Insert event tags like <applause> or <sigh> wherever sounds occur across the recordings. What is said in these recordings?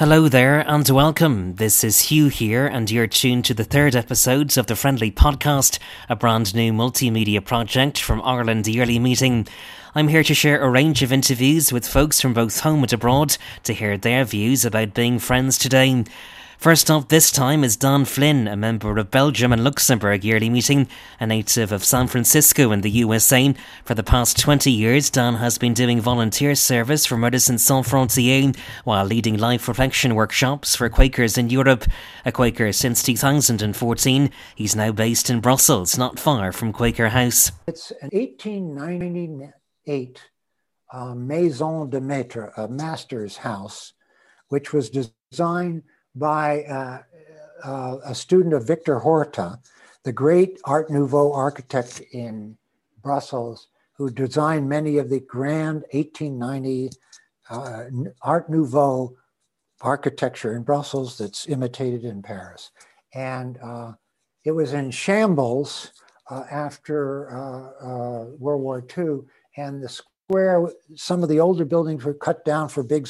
Hello there and welcome. This is Hugh here, and you're tuned to the third episode of the Friendly Podcast, a brand new multimedia project from Ireland Yearly Meeting. I'm here to share a range of interviews with folks from both home and abroad to hear their views about being friends today. First up this time is Dan Flynn, a member of Belgium and Luxembourg yearly meeting, a native of San Francisco in the USA. For the past 20 years, Dan has been doing volunteer service for Médecins Sans Frontières while leading life reflection workshops for Quakers in Europe. A Quaker since 2014, he's now based in Brussels, not far from Quaker House. It's an 1898 uh, Maison de Maître, a master's house, which was designed by uh, uh, a student of Victor Horta, the great Art Nouveau architect in Brussels, who designed many of the grand 1890 uh, Art Nouveau architecture in Brussels that's imitated in Paris. And uh, it was in shambles uh, after uh, World War II, and the square, some of the older buildings were cut down for big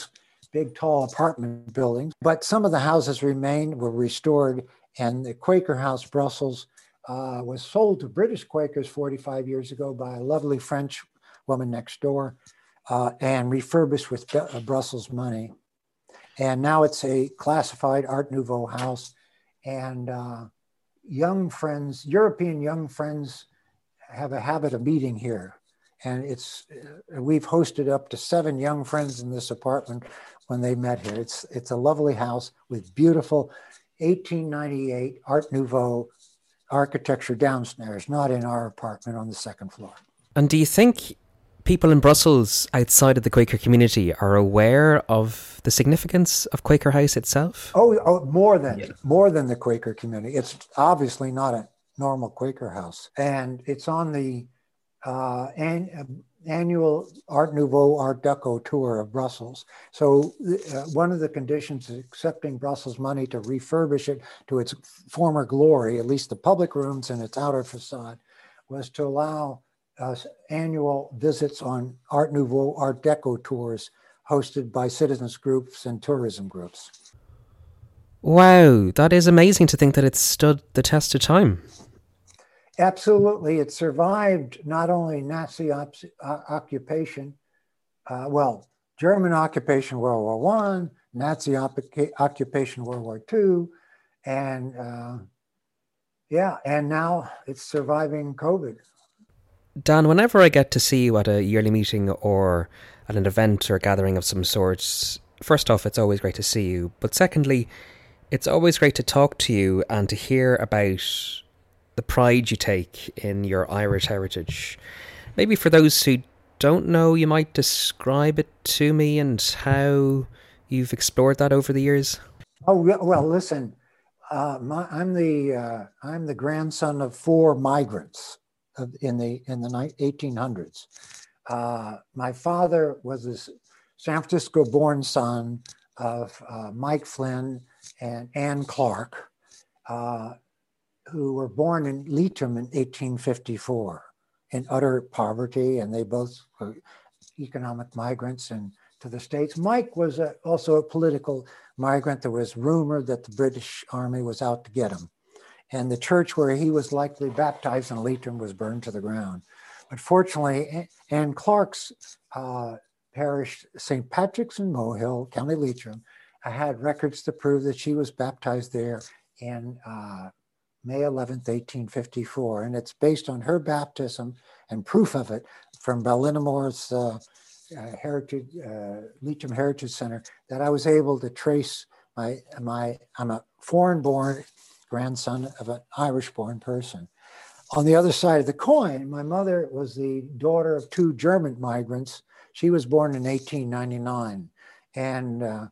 big, tall apartment buildings. But some of the houses remained, were restored, and the Quaker House Brussels uh, was sold to British Quakers 45 years ago by a lovely French woman next door uh, and refurbished with uh, Brussels money. And now it's a classified Art Nouveau house. And uh, young friends, European young friends, have a habit of meeting here and it's uh, we've hosted up to seven young friends in this apartment when they met here. It's it's a lovely house with beautiful 1898 Art Nouveau architecture downstairs, not in our apartment on the second floor. And do you think people in Brussels outside of the Quaker community are aware of the significance of Quaker House itself? Oh, oh more than yeah. more than the Quaker community. It's obviously not a normal Quaker house, and it's on the uh, an, annual Art Nouveau Art Deco tour of Brussels. So uh, one of the conditions is accepting Brussels money to refurbish it to its former glory, at least the public rooms and its outer facade, was to allow uh, annual visits on Art Nouveau Art Deco tours hosted by citizens groups and tourism groups. Wow, that is amazing to think that it stood the test of time. Absolutely. It survived not only Nazi op- uh, occupation, uh, well, German occupation World War One, Nazi op- occupation World War Two, and uh, yeah, and now it's surviving COVID. Dan, whenever I get to see you at a yearly meeting or at an event or gathering of some sorts, first off, it's always great to see you. But secondly, it's always great to talk to you and to hear about the pride you take in your Irish heritage. Maybe for those who don't know, you might describe it to me and how you've explored that over the years. Oh well, listen, uh, my, I'm the uh, I'm the grandson of four migrants in the in the 1800s. Uh, my father was a San Francisco-born son of uh, Mike Flynn and Anne Clark. Who were born in Leitrim in 1854 in utter poverty, and they both were economic migrants and to the States. Mike was a, also a political migrant. There was rumor that the British Army was out to get him. And the church where he was likely baptized in Leitrim was burned to the ground. But fortunately, Anne Clark's uh, parish, St. Patrick's in Mohill, County Leitrim, I had records to prove that she was baptized there in uh, May 11th, 1854. And it's based on her baptism and proof of it from Ballinamore's uh, uh, Heritage, uh, Leitrim Heritage Center that I was able to trace my, my I'm a foreign born grandson of an Irish born person. On the other side of the coin, my mother was the daughter of two German migrants. She was born in 1899. And uh,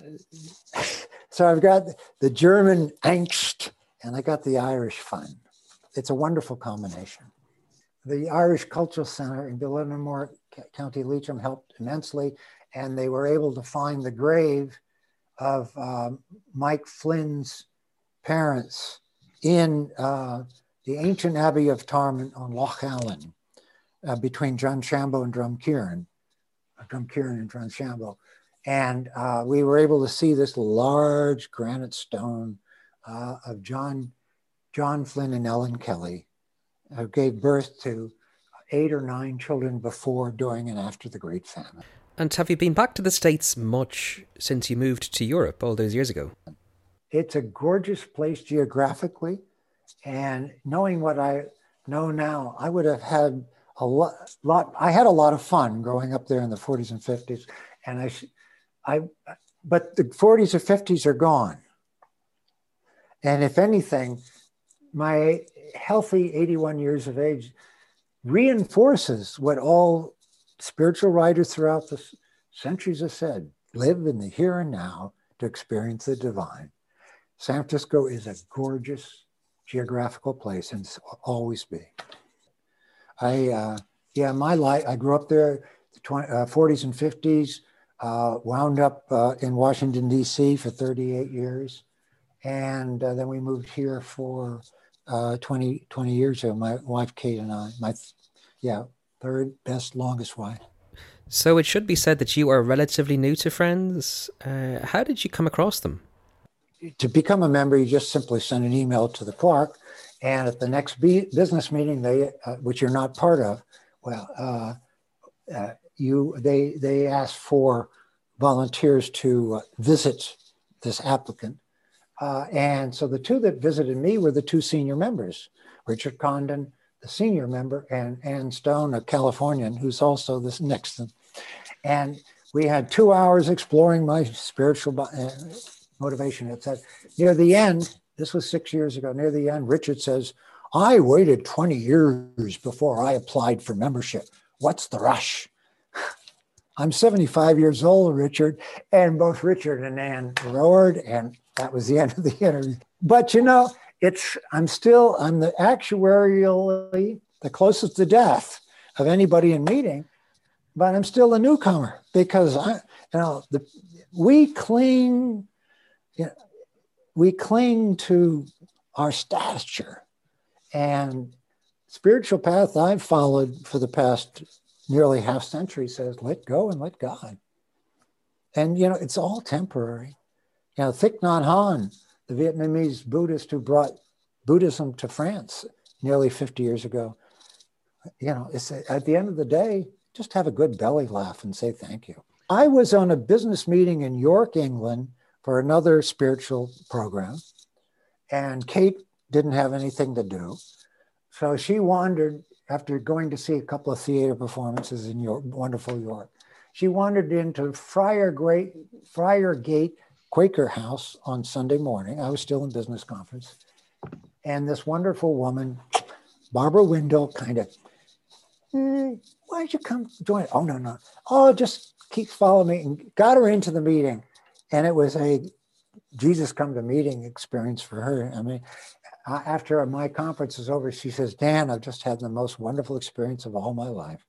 <laughs> so I've got the German angst and I got the Irish Fund. It's a wonderful combination. The Irish Cultural Center in Ballinamore, County Leitrim helped immensely, and they were able to find the grave of um, Mike Flynn's parents in uh, the ancient Abbey of Tarmon on Lough Allen uh, between Drumshanbo and Drumkieran, Drumkieran Drumkeeran and Drumshanbo. And uh, we were able to see this large granite stone uh, of John, John Flynn and Ellen Kelly, who gave birth to eight or nine children before, during, and after the Great Famine. And have you been back to the States much since you moved to Europe all those years ago? It's a gorgeous place geographically. And knowing what I know now, I would have had a lot, lot I had a lot of fun growing up there in the 40s and 50s. And I, I, but the 40s or 50s are gone. And if anything, my healthy 81 years of age reinforces what all spiritual writers throughout the centuries have said live in the here and now to experience the divine. San Francisco is a gorgeous geographical place and always be. I, uh, yeah, my life, I grew up there, the 20, uh, 40s and 50s, uh, wound up uh, in Washington, D.C. for 38 years. And uh, then we moved here for uh, 20, 20 years ago, my wife Kate and I, my, yeah, third best, longest wife. So it should be said that you are relatively new to Friends. Uh, how did you come across them? To become a member, you just simply send an email to the clerk, and at the next business meeting, they, uh, which you're not part of, well, uh, uh you they they ask for volunteers to uh, visit this applicant, uh, and so the two that visited me were the two senior members, Richard Condon, the senior member, and Ann Stone, a Californian, who's also this Nixon. And we had two hours exploring my spiritual uh, motivation. It said near the end, this was six years ago, near the end, Richard says, I waited 20 years before I applied for membership. What's the rush? <laughs> I'm 75 years old, Richard. And both Richard and Ann roared, and that was the <laughs> end of the interview. But you know, it's I'm still I'm the actuarially the closest to death of anybody in meeting, but I'm still a newcomer because I you know the we cling you know, we cling to our stature and spiritual path I've followed for the past nearly half century says let go and let God. And you know, it's all temporary. You know, Thich Nhat Hanh, the Vietnamese Buddhist who brought Buddhism to France nearly 50 years ago, you know, it's at the end of the day, just have a good belly laugh and say thank you. I was on a business meeting in York, England for another spiritual program, and Kate didn't have anything to do. So she wandered after going to see a couple of theater performances in York, wonderful York. She wandered into Friar, Great, Friar Gate Quaker House on Sunday morning. I was still in business conference. And this wonderful woman, Barbara Windle, kind of, mm, why don't you come join? Oh, no, no. Oh, just keep following me and got her into the meeting. And it was a Jesus come to meeting experience for her. I mean, after my conference is over, she says, Dan, I've just had the most wonderful experience of all my life.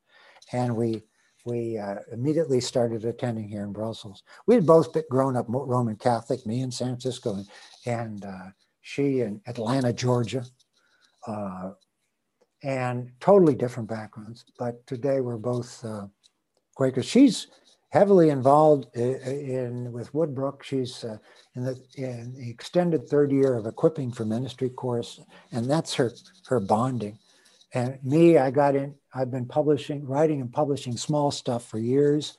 And we we uh, immediately started attending here in Brussels. We had both grown up Roman Catholic, me in San Francisco, and, and uh, she in Atlanta, Georgia, uh, and totally different backgrounds. But today we're both uh, Quakers. She's heavily involved in, in with Woodbrooke. She's uh, in the, in the extended third year of equipping for ministry course, and that's her her bonding. And me, I got in. I've been publishing, writing, and publishing small stuff for years,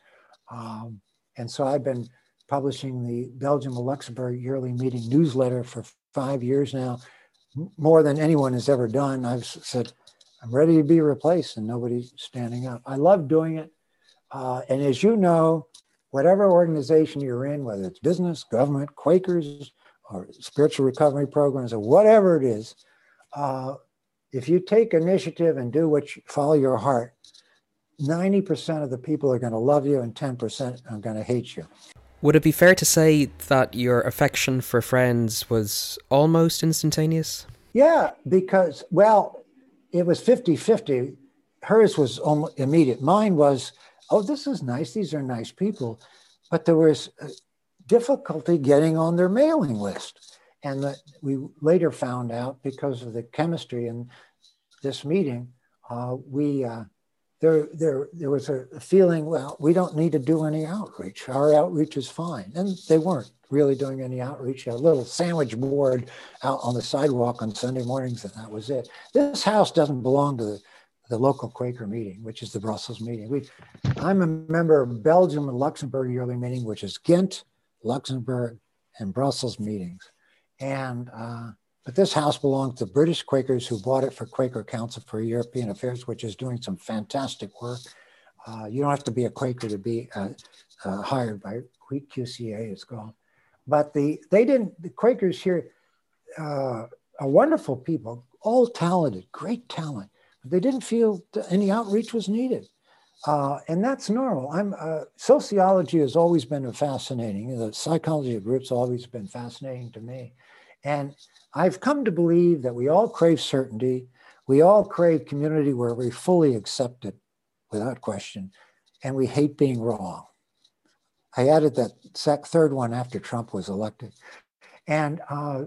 um, and so I've been publishing the Belgium Luxembourg yearly meeting newsletter for five years now, more than anyone has ever done. I've said I'm ready to be replaced, and nobody's standing up. I love doing it, uh, and as you know, whatever organization you're in, whether it's business, government, Quakers, or spiritual recovery programs, or whatever it is, uh, if you take initiative and do what you follow your heart, 90% of the people are going to love you and 10% are going to hate you. Would it be fair to say that your affection for friends was almost instantaneous? Yeah, because, well, it was 50 50. Hers was almost immediate. Mine was oh, this is nice. These are nice people. But there was uh, difficulty getting on their mailing list. And that we later found out because of the chemistry in this meeting, uh, we, uh, there, there, there was a feeling, well, we don't need to do any outreach. Our outreach is fine. And they weren't really doing any outreach. A little sandwich board out on the sidewalk on Sunday mornings, and that was it. This house doesn't belong to the, the local Quaker meeting, which is the Brussels meeting. We, I'm a member of Belgium and Luxembourg yearly meeting, which is Ghent, Luxembourg, and Brussels meetings. And uh, but this house belonged to British Quakers who bought it for Quaker Council for European Affairs, which is doing some fantastic work. Uh, you don't have to be a Quaker to be uh, uh, hired by QCEA, it's called. But the they didn't. The Quakers here uh, are wonderful people, all talented, great talent. But they didn't feel any outreach was needed. Uh, and that's normal. I'm uh, sociology has always been fascinating. The psychology of groups always been fascinating to me, and I've come to believe that we all crave certainty. We all crave community where we fully accept it without question, and we hate being wrong. I added that third one after Trump was elected, and uh,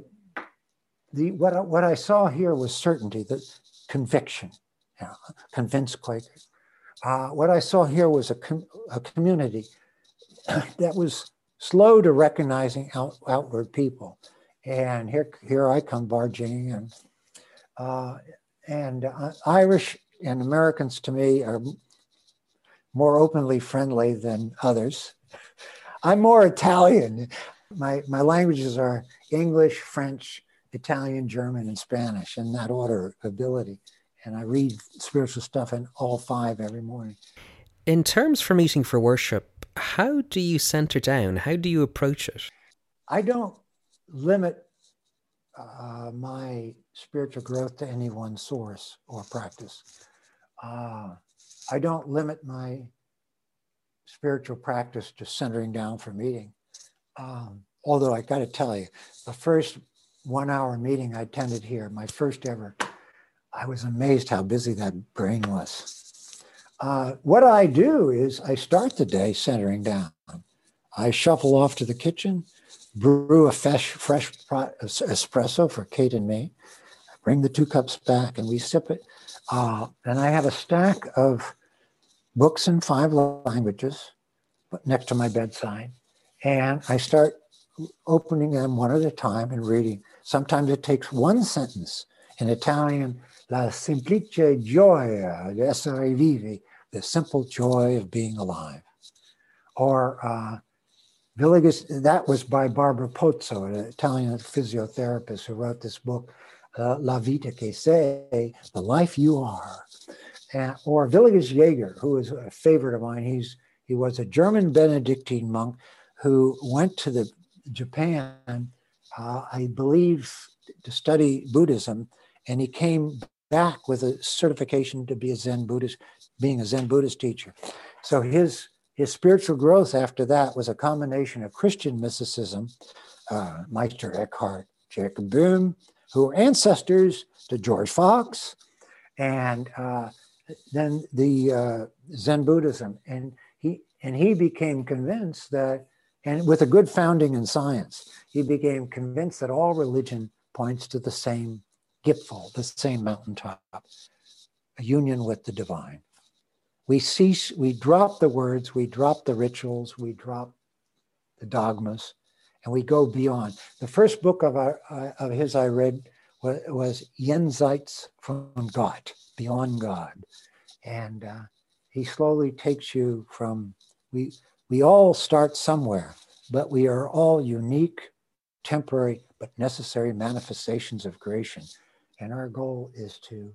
the what I, what I saw here was certainty, that conviction, you know, convinced Quakers. Uh, what I saw here was a, com- a community <coughs> that was slow to recognizing out, outward people and here here I come barging and uh, and uh, Irish and Americans to me are more openly friendly than others. <laughs> I'm more Italian. My my languages are English, French, Italian, German, and Spanish in that order of ability. And I read spiritual stuff in all five every morning. In terms for meeting for worship, how do you center down? How do you approach it? I don't limit uh, my spiritual growth to any one source or practice. Uh, I don't limit my spiritual practice to centering down for meeting. Um, although I got to tell you, the first one hour meeting I attended here, my first ever, I was amazed how busy that brain was. Uh, what I do is I start the day centering down. I shuffle off to the kitchen, brew a fresh, fresh espresso for Kate and me. I bring the two cups back and we sip it. Uh, and I have a stack of books in five languages next to my bedside. And I start opening them one at a time and reading. Sometimes it takes one sentence in Italian, La semplice gioia di essere vivi, the simple joy of being alive. Or uh, Villagers, that was by Barbara Pozzo, an Italian physiotherapist who wrote this book, uh, La Vita che sei, The Life You Are. Or Willigis Jaeger, who is a favorite of mine. He's, he was a German Benedictine monk who went to the Japan, uh, I believe, to study Buddhism, and he came back with a certification to be a Zen Buddhist, being a Zen Buddhist teacher. So his his spiritual growth after that was a combination of Christian mysticism, uh, Meister Eckhart, Jacob Böhm, who were ancestors to George Fox, and uh, then the uh, Zen Buddhism. And he, and he became convinced that, and with a good founding in science, he became convinced that all religion points to the same the same mountaintop, a union with the divine we cease, we drop the words, we drop the rituals, we drop the dogmas, and we go beyond. The first book of, our, uh, of his I read was, was Jenseits von Gott, Beyond God. And uh, he slowly takes you from, we, we all start somewhere, but we are all unique, temporary, but necessary manifestations of creation. And our goal is to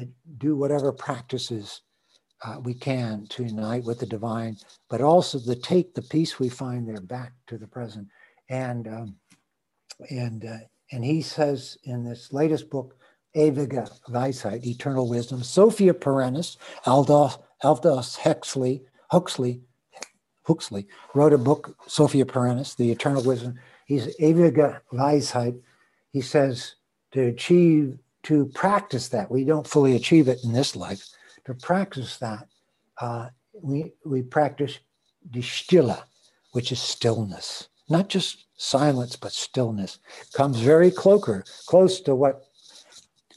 uh, do whatever practices uh, we can to unite with the divine, but also to take the peace we find there back to the present. And um, and uh, and he says in this latest book, Ewige Weisheit, Eternal Wisdom, Sophia Perennis, Aldous, Aldous Huxley, Huxley, Huxley wrote a book, Sophia Perennis, The Eternal Wisdom. He's Ewige Weisheit. He says to achieve, to practice that, we don't fully achieve it in this life, to practice that, uh, we, we practice stille, which is stillness, not just silence, but stillness. Comes very closer, close to what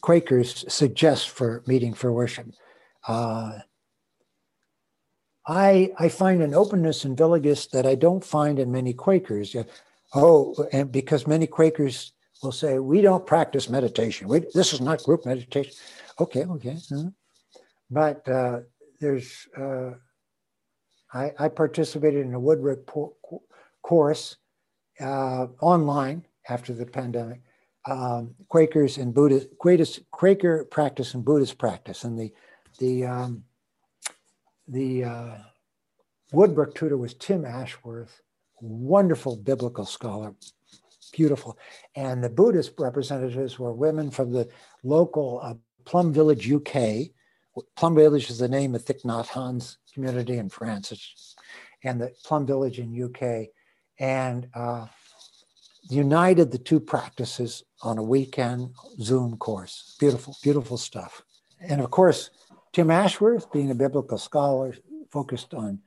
Quakers suggest for meeting for worship. Uh, I, I find an openness in Willigis that I don't find in many Quakers. Oh, and because many Quakers will say, we don't practice meditation. We, this is not group meditation. Okay, okay. Uh-huh. But uh, there's, uh, I, I, participated in a Woodbrooke po- course uh, online after the pandemic. Um, Quakers and Buddhist, Quaker practice and Buddhist practice, and the the um, the uh, Woodbrooke tutor was Tim Ashworth, wonderful biblical scholar, beautiful. And the Buddhist representatives were women from the local uh, Plum Village, UK. Plum Village is the name of Thich Nhat Hanh's community in France, it's, and the Plum Village in UK, and uh, united the two practices on a weekend Zoom course. Beautiful, beautiful stuff. And of course, Tim Ashworth, being a biblical scholar, focused on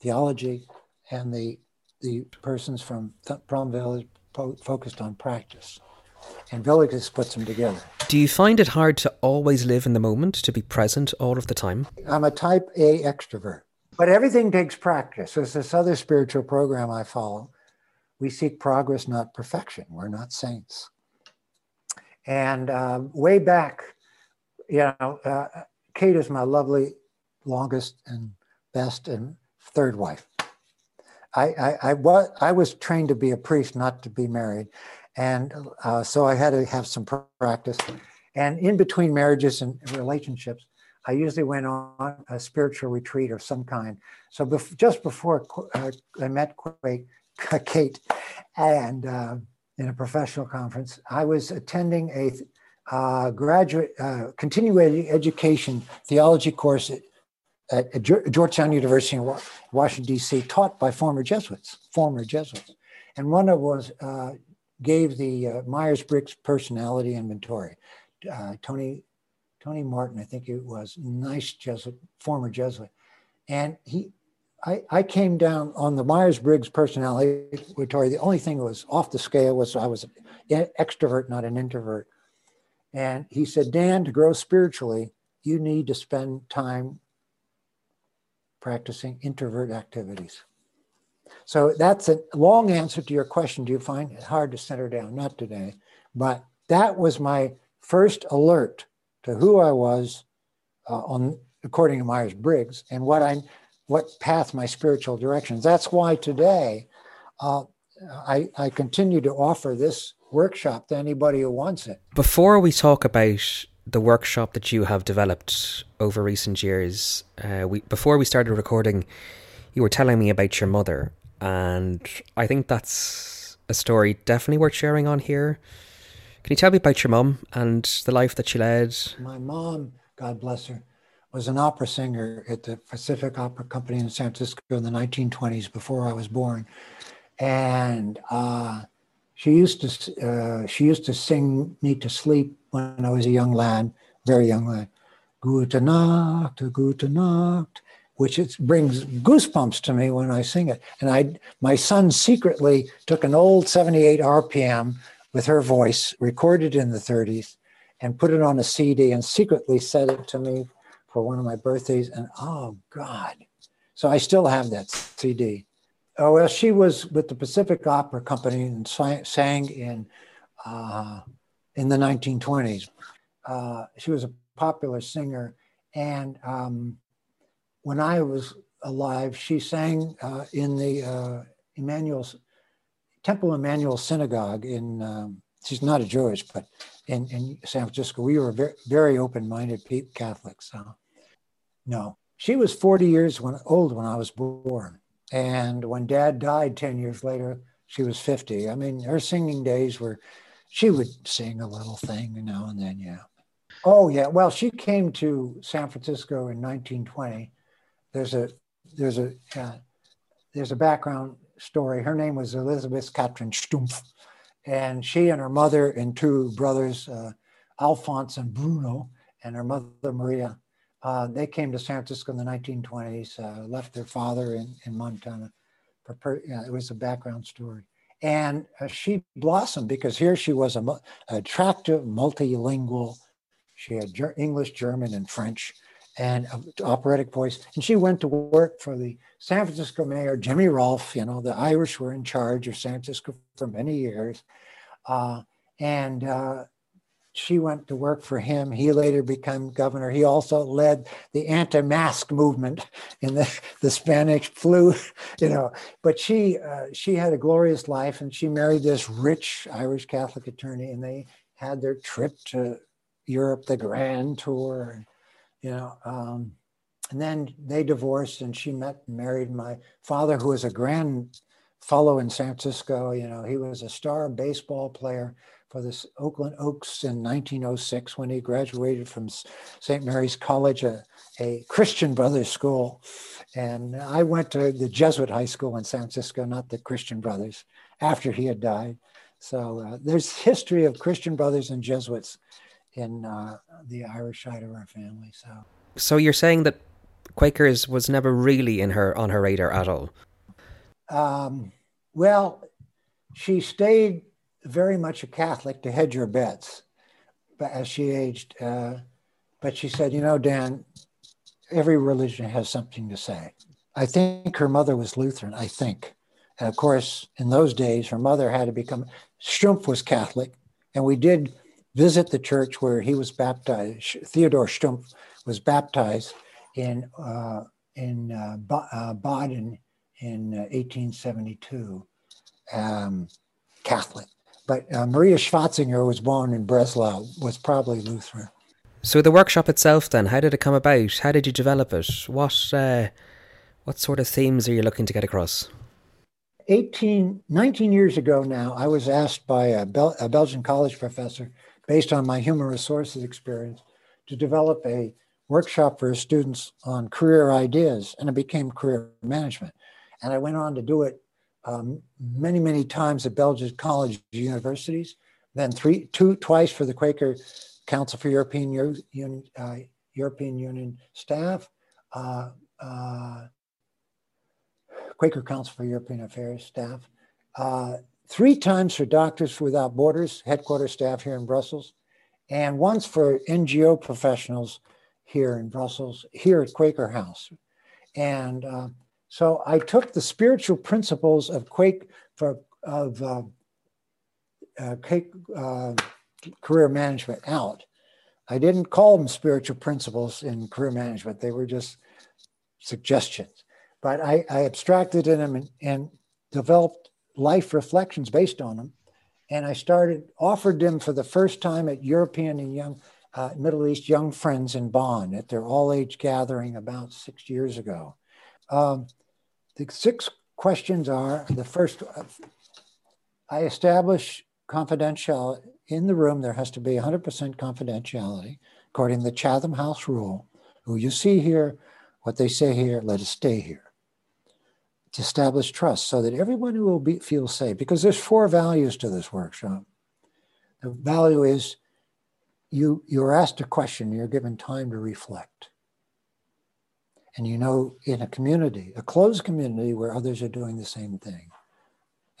theology, and the the persons from Plum Village focused on practice. And Willigis puts them together. Do you find it hard to always live in the moment, to be present all of the time? I'm a type A extrovert, but everything takes practice. There's this other spiritual program I follow. We seek progress, not perfection. We're not saints. And uh, way back, you know, uh, Kate is my lovely, longest and best and third wife. I, I, I, was, I was trained to be a priest, not to be married. And uh, so I had to have some practice. And in between marriages and relationships, I usually went on a spiritual retreat of some kind. So bef- just before uh, I met <laughs> Kate and uh, in a professional conference, I was attending a uh, graduate, uh, continuing education theology course at, at, Georgetown University in Washington, D.C., taught by former Jesuits, former Jesuits. And one of was uh, gave the uh, Myers Briggs personality inventory. Uh, Tony Tony Martin, I think it was, nice Jesuit, former Jesuit, and he. I, I came down on the Myers Briggs personality inventory. The only thing that was off the scale was I was an extrovert, not an introvert. And he said, Dan, to grow spiritually, you need to spend time practicing introvert activities. So that's a long answer to your question. Do you find it hard to center down? Not today, but that was my first alert to who I was uh, on, according to Myers Briggs, and what I, what path my spiritual directions. That's why today uh, I, I continue to offer this workshop to anybody who wants it. Before we talk about the workshop that you have developed over recent years, uh, we before we started recording, you were telling me about your mother, and I think that's a story definitely worth sharing on here. Can you tell me about your mum and the life that she led? My mom, God bless her, was an opera singer at the Pacific Opera Company in San Francisco in the 1920s before I was born. And uh, she used to uh, she used to sing me to sleep when I was a young lad, very young lad. Gute Nacht, Gute Nacht, which it brings goosebumps to me when I sing it. And I, my son secretly took an old 78 RPM with her voice, recorded in the 30s, and put it on a CD and secretly sent it to me for one of my birthdays. And oh God! So I still have that CD. Oh, well, she was with the Pacific Opera Company and sang in uh, in the 1920s. Uh, she was a popular singer, and um, when I was alive, she sang uh, in the uh, Emmanuel's Temple Emmanuel Synagogue in. Um, she's not a Jewish, but in, in San Francisco, we were very, very open-minded Catholics. So, no, she was 40 years when, old when I was born. And when dad died 10 years later, she was 50. I mean, her singing days were, she would sing a little thing now and then, yeah. Oh, yeah. Well, she came to San Francisco in 1920. There's a, there's a, uh, there's a background story. Her name was Elizabeth Katrin Stumpf. And she and her mother and two brothers, uh, Alphonse and Bruno, and her mother Maria, uh, they came to San Francisco in the 1920s, uh, left their father in, in Montana. For it was a background story. And uh, she blossomed because here she was a attractive, multilingual. She had Ger- English, German, and French. and uh, operatic voice. And she went to work for the San Francisco mayor, Jimmy Rolph. You know, the Irish were in charge of San Francisco for many years. Uh, and she went to work for him. He later became governor. He also led the anti-mask movement in the, the Spanish flu, you know. But she uh, she had a glorious life, and she married this rich Irish Catholic attorney, and they had their trip to Europe, the Grand Tour, you know. Um, and then they divorced, and she met and married my father, who was a grand fellow in San Francisco. You know, he was a star baseball player for the Oakland Oaks in 1906 when he graduated from St. Mary's College, a, a Christian Brothers school. And I went to the Jesuit high school in San Francisco, not the Christian Brothers, after he had died. So uh, there's history of Christian Brothers and Jesuits in uh, the Irish side of our family. So, so you're saying that Quakers was never really in her on her radar at all. Um, well, she stayed very much a Catholic to hedge her bets but as she aged. Uh, but she said, you know, Dan, every religion has something to say. I think her mother was Lutheran, I think. And of course, in those days, her mother had to become, Stumpf was Catholic. And we did visit the church where he was baptized. Theodore Stumpf was baptized in, uh, in uh, uh Baden in 1872, uh, um, Catholic. But uh, Maria Schwatzinger was born in Breslau, was probably Lutheran. So the workshop itself, then, how did it come about? How did you develop it? What uh, what sort of themes are you looking to get across? 18, 19 years ago now, I was asked by a, Bel- a Belgian college professor, based on my human resources experience, to develop a workshop for students on career ideas, and it became career management. And I went on to do it um, many, many times at Belgian college universities, then three, two, twice for the Quaker Council for European Union, uh, European Union staff, uh, uh, Quaker Council for European Affairs staff, uh, three times for Doctors Without Borders headquarters staff here in Brussels, and once for NGO professionals here in Brussels, here at Quaker House. And uh, so I took the spiritual principles of Quake for of uh, uh, Quake, uh, career management out. I didn't call them spiritual principles in career management; they were just suggestions. But I, I abstracted them and, and developed life reflections based on them. And I started offered them for the first time at European and Young uh, Middle East Young Friends in Bonn at their all age gathering about six years ago. Um, the six questions are the first I establish confidentiality in the room. There has to be 100% confidentiality according to the Chatham House rule. Who you see here, what they say here, let it stay here. To establish trust so that everyone who will be, feel safe, because there's four values to this workshop. The value is you, you're asked a question, you're given time to reflect. And you know, in a community, a closed community where others are doing the same thing,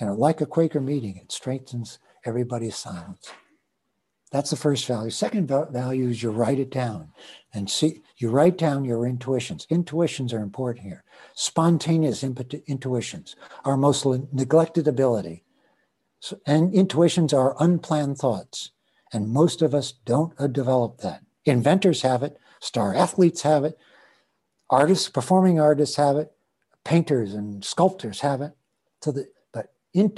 you know, like a Quaker meeting, it strengthens everybody's silence. That's the first value. Second value is you write it down and see, you write down your intuitions. Intuitions are important here. Spontaneous intuitions, our most neglected ability. So, and intuitions are unplanned thoughts. And most of us don't uh, develop that. Inventors have it, star athletes have it, artists, performing artists have it, painters and sculptors have it. So the, but in,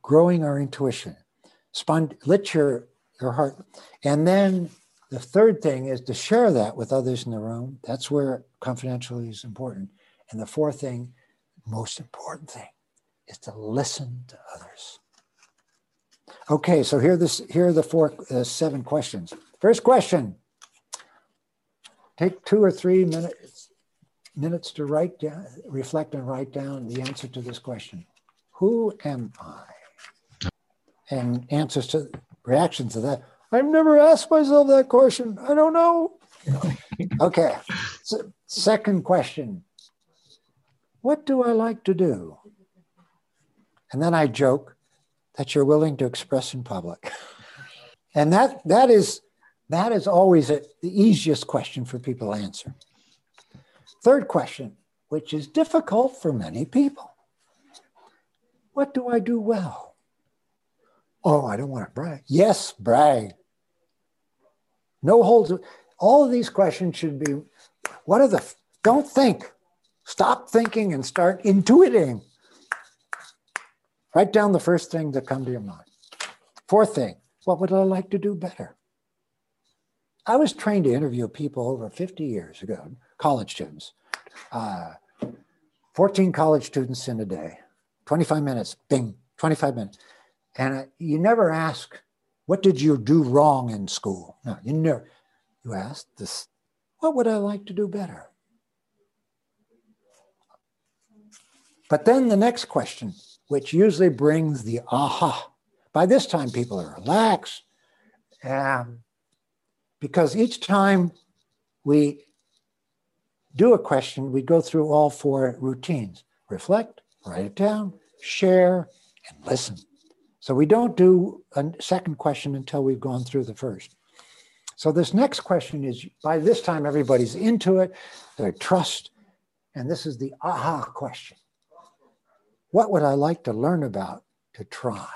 growing our intuition, spond, lit your, your heart. And then the third thing is to share that with others in the room. That's where confidentiality is important. And the fourth thing, most important thing, is to listen to others. Okay, so here, this, here are the four, uh, seven questions. First question. Take two or three minutes, minutes to write down, reflect and write down the answer to this question. Who am I? And answers to reactions to that. I've never asked myself that question. I don't know. <laughs> okay. So, second question. What do I like to do? And then I joke that you're willing to express in public. And that that is That is always a, the easiest question for people to answer. Third question, which is difficult for many people. What do I do well? Oh, I don't want to brag. Yes, brag. No holds. All of these questions should be what are the, don't think. Stop thinking and start intuiting. Write down the first thing that come to your mind. Fourth thing, what would I like to do better? I was trained to interview people over 50 years ago, college students. Uh, 14 college students in a day, 25 minutes, bing, 25 minutes. And uh, you never ask, what did you do wrong in school? No, you never. You ask this, what would I like to do better? But then the next question, which usually brings the aha. By this time, people are relaxed. Um, because each time we do a question, we go through all four routines reflect, write it down, share, and listen. So we don't do a second question until we've gone through the first. So this next question is by this time everybody's into it, they trust, and this is the aha question. What would I like to learn about to try?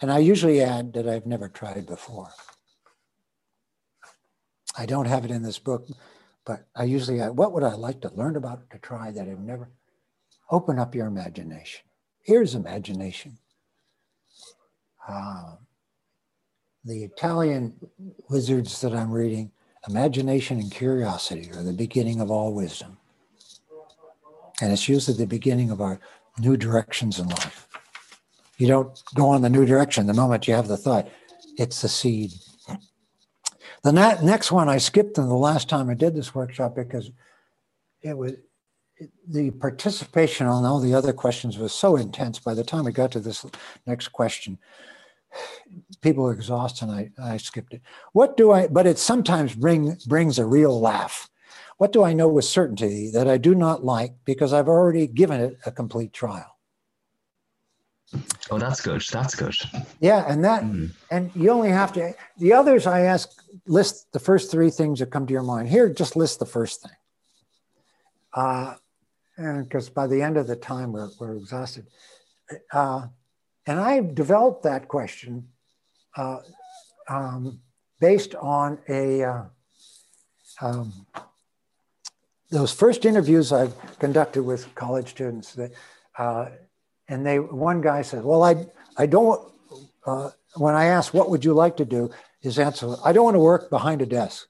And I usually add that I've never tried before. I don't have it in this book, but I usually what would I like to learn about to try that I've never? Open up your imagination. Here's imagination. Uh, the Italian wizards that I'm reading, imagination and curiosity are the beginning of all wisdom. And it's usually the beginning of our new directions in life. You don't go on the new direction the moment you have the thought. It's the seed. The next one I skipped in the last time I did this workshop because it was the participation on all the other questions was so intense. By the time we got to this next question, people were exhausted and I, I skipped it. What do I, but it sometimes bring, brings a real laugh. What do I know with certainty that I do not like because I've already given it a complete trial? Oh, that's good. That's good. Yeah, and that, mm. and you only have to. The others, I ask, list the first three things that come to your mind. Here, just list the first thing. Uh, and because by the end of the time we're, we're exhausted. Uh, and I've developed that question uh, um, based on a uh, um, those first interviews I've conducted with college students. That, uh, and they one guy said, "Well, I I don't." Uh, when I asked, "What would you like to do?" his answer was, "I don't want to work behind a desk."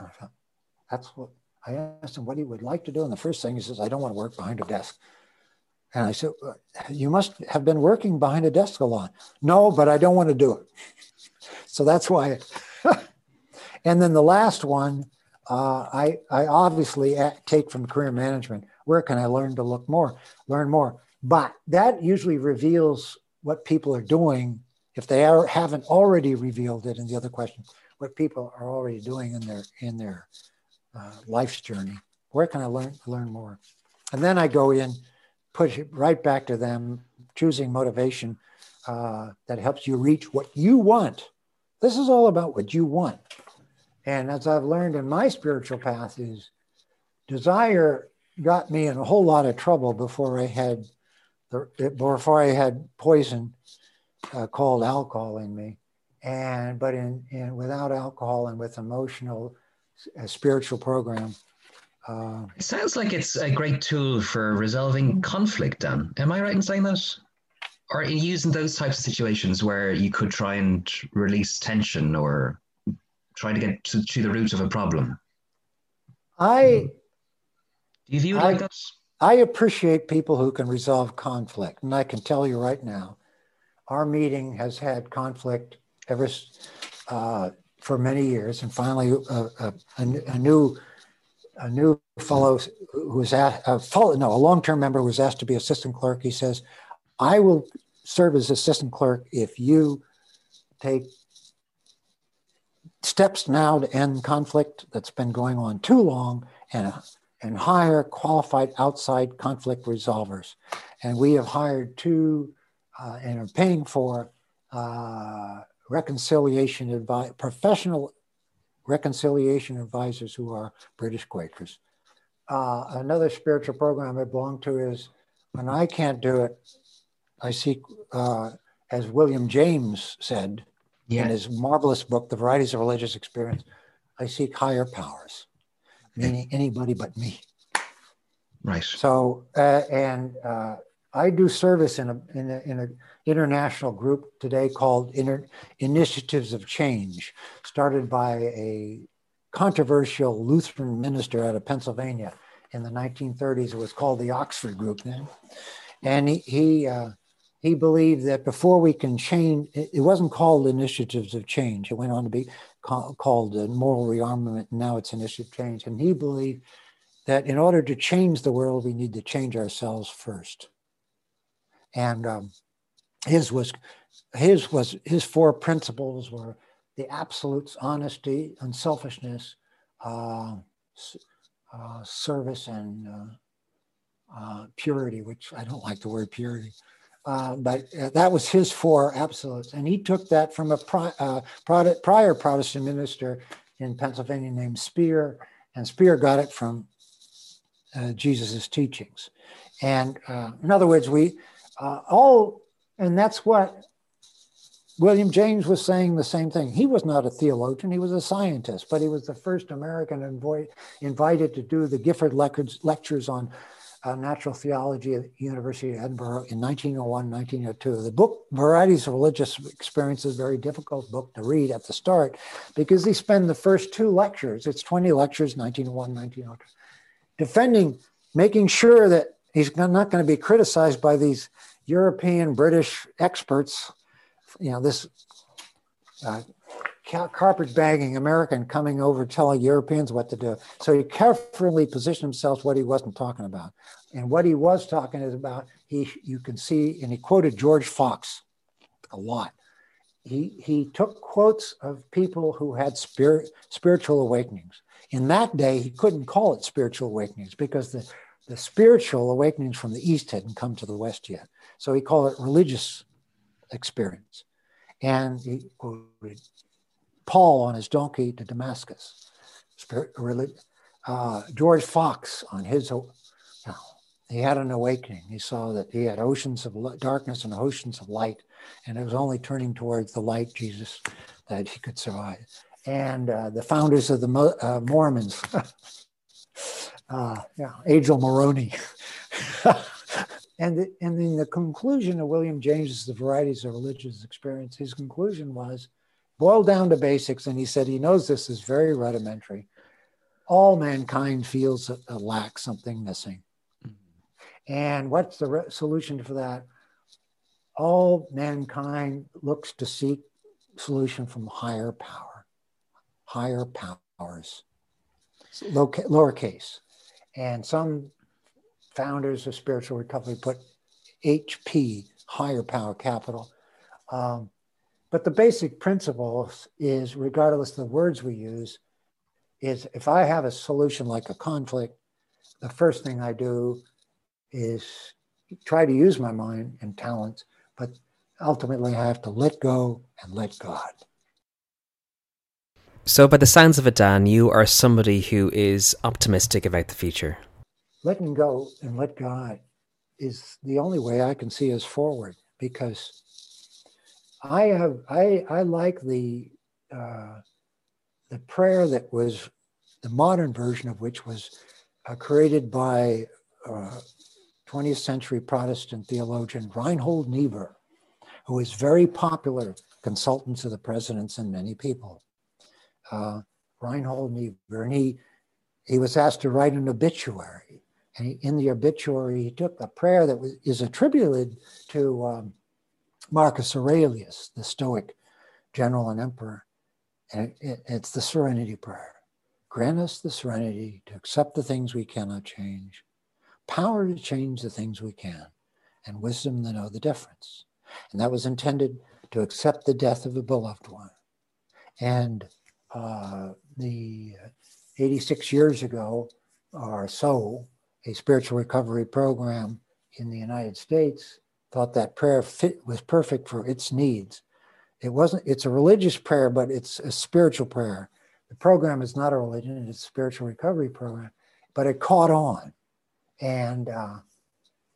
I Thought, That's what I asked him what he would like to do, and the first thing he says, "I don't want to work behind a desk." And I said, You must have been working behind a desk a lot. No, but I don't want to do it. <laughs> so that's why. <laughs> and then the last one, uh, I, I obviously take from career management. Where can I learn to look more, learn more? But that usually reveals what people are doing if they are, haven't already revealed it in the other question, what people are already doing in their in their uh, life's journey. Where can I learn learn more? And then I go in push it right back to them, choosing motivation uh, that helps you reach what you want. This is all about what you want. And as I've learned in my spiritual path is desire got me in a whole lot of trouble before I had the, before I had poison uh, called alcohol in me. And but in, in without alcohol and with emotional uh, spiritual program, uh, it sounds like it's a great tool for resolving conflict, Dan. Am I right in saying that? Or in using those types of situations where you could try and release tension or try to get to, to the root of a problem? I. Do you view it I, like that? I appreciate people who can resolve conflict. And I can tell you right now, our meeting has had conflict ever uh, for many years. And finally, uh, a, a new a new fellow who was a fellow, no, a long-term member was asked to be assistant clerk. He says, I will serve as assistant clerk if you take steps now to end conflict that's been going on too long and, and hire qualified outside conflict resolvers. And we have hired two uh, and are paying for uh, reconciliation advice, professional reconciliation advisors who are British Quakers. Uh, another spiritual program I belong to is when I can't do it, I seek, uh, as William James said yeah. in his marvelous book, The Varieties of Religious Experience, I seek higher powers, meaning anybody but me. Right. So, uh, and uh, I do service in a in a, in an international group today called Inter- Initiatives of Change, started by a controversial Lutheran minister out of Pennsylvania in the 1930s. It was called the Oxford Group then, and he he, uh, he believed that before we can change, it, wasn't called Initiatives of Change. It went on to be called the Moral Rearmament, and now it's Initiative Change. And he believed that in order to change the world, we need to change ourselves first and um, his was his was his four principles were the absolutes honesty unselfishness uh, uh, service and uh, uh, purity which i don't like the word purity uh, but uh, that was his four absolutes and he took that from a pri- prior protestant minister in pennsylvania named Speer and Speer got it from jesus' teachings and in other words we uh, all, and that's what William James was saying the same thing. He was not a theologian, he was a scientist, but he was the first American invited to do the Gifford lectures on uh, natural theology at the University of Edinburgh in 1901, 1902. The book, Varieties of Religious Experience, is a very difficult book to read at the start because he spent the first two lectures, it's 20 lectures, 1901, 1902, defending, making sure that he's not going to be criticized by these European British experts. You know, this uh, carpet bagging American coming over telling Europeans what to do. So he carefully positioned himself what he wasn't talking about. And what he was talking is about, he you can see, and he quoted George Fox a lot. He, he took quotes of people who had spirit, spiritual awakenings. In that day, he couldn't call it spiritual awakenings because the the spiritual awakenings from the east hadn't come to the west yet. So he called it religious experience. And he quoted Paul on his donkey to Damascus, spirit, uh, George Fox on his, he had an awakening. He saw that he had oceans of darkness and oceans of light, and it was only turning towards the light, Jesus, that he could survive. And uh, the founders of the uh, Mormons <laughs> uh, yeah, Moroni. <laughs> and, the, and in the conclusion of William James's The Varieties of Religious Experience, his conclusion was boiled down to basics. And he said he knows this is very rudimentary. All mankind feels a, a lack, something missing. And what's the re- solution for that? All mankind looks to seek solution from higher power, higher powers, lowercase. And some founders of spiritual recovery put HP, higher power capital. Um, but the basic principle is, regardless of the words we use, is if I have a solution like a conflict, the first thing I do is try to use my mind and talents, but ultimately I have to let go and let God. So, by the sounds of it, Dan, you are somebody who is optimistic about the future. Letting go and let God is the only way I can see us forward because I have I I like the uh, the prayer that was the modern version of which was uh, created by uh, 20th century Protestant theologian Reinhold Niebuhr, who is very popular consultant to the presidents and many people uh, Reinhold Niebuhr, and he, he was asked to write an obituary. And he, in the obituary, he took a prayer that was, is attributed to um, Marcus Aurelius, the Stoic general and emperor. And it, it, it's the serenity prayer. Grant us the serenity to accept the things we cannot change, power to change the things we can, and wisdom to know the difference. And that was intended to accept the death of a beloved one. And uh, the 86 years ago or so, a spiritual recovery program in the United States thought that prayer fit was perfect for its needs. It wasn't. It's a religious prayer, but it's a spiritual prayer. The program is not a religion; it's a spiritual recovery program. But it caught on, and uh,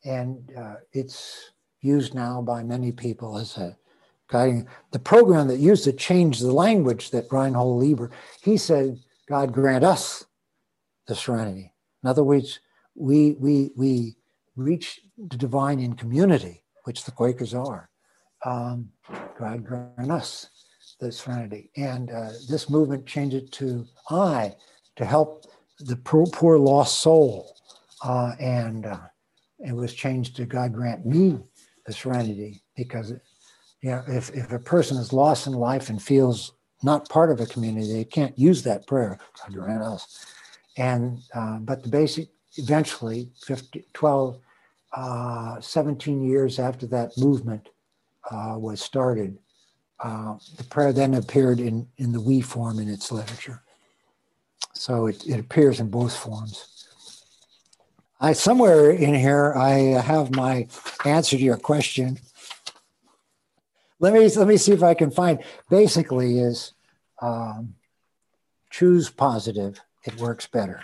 and uh, it's used now by many people as a guiding. The program that used to change the language that Reinhold Niebuhr he said, "God grant us the serenity." In other words, we we we reach the divine in community, which the Quakers are. Um, God grant us the serenity. And uh, this movement changed it to I to help the poor, poor lost soul. Uh, and uh, it was changed to God grant me the serenity because you know, if, if a person is lost in life and feels not part of a community, they can't use that prayer, God grant us. And, uh, but the basic, eventually, 50, 12, uh, 17 years after that movement uh, was started, uh, the prayer then appeared in, in the we form in its literature. So it, it appears in both forms. I somewhere in here I have my answer to your question. Let me let me see if I can find. Basically, is um, choose positive. It works better.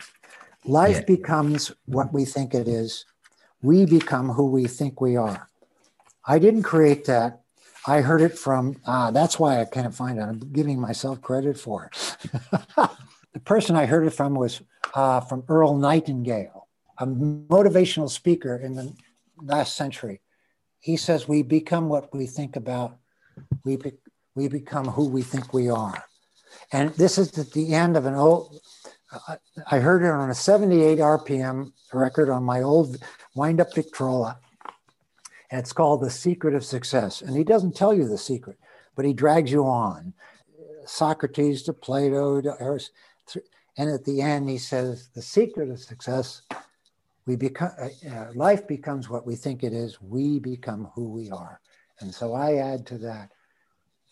Life yeah. becomes what we think it is. We become who we think we are. I didn't create that. I heard it from, ah, that's why I can't find it. I'm giving myself credit for it. <laughs> the person I heard it from was uh, from Earl Nightingale, a motivational speaker in the last century. He says, We become what we think about, we, be, we become who we think we are. And this is at the end of an old, I heard it on a 78 RPM record on my old wind up Victrola. And it's called The Secret of Success. And he doesn't tell you the secret, but he drags you on. Socrates to Plato to Aristotle. And at the end, he says, The secret of success, we become, uh, uh, life becomes what we think it is. We become who we are. And so I add to that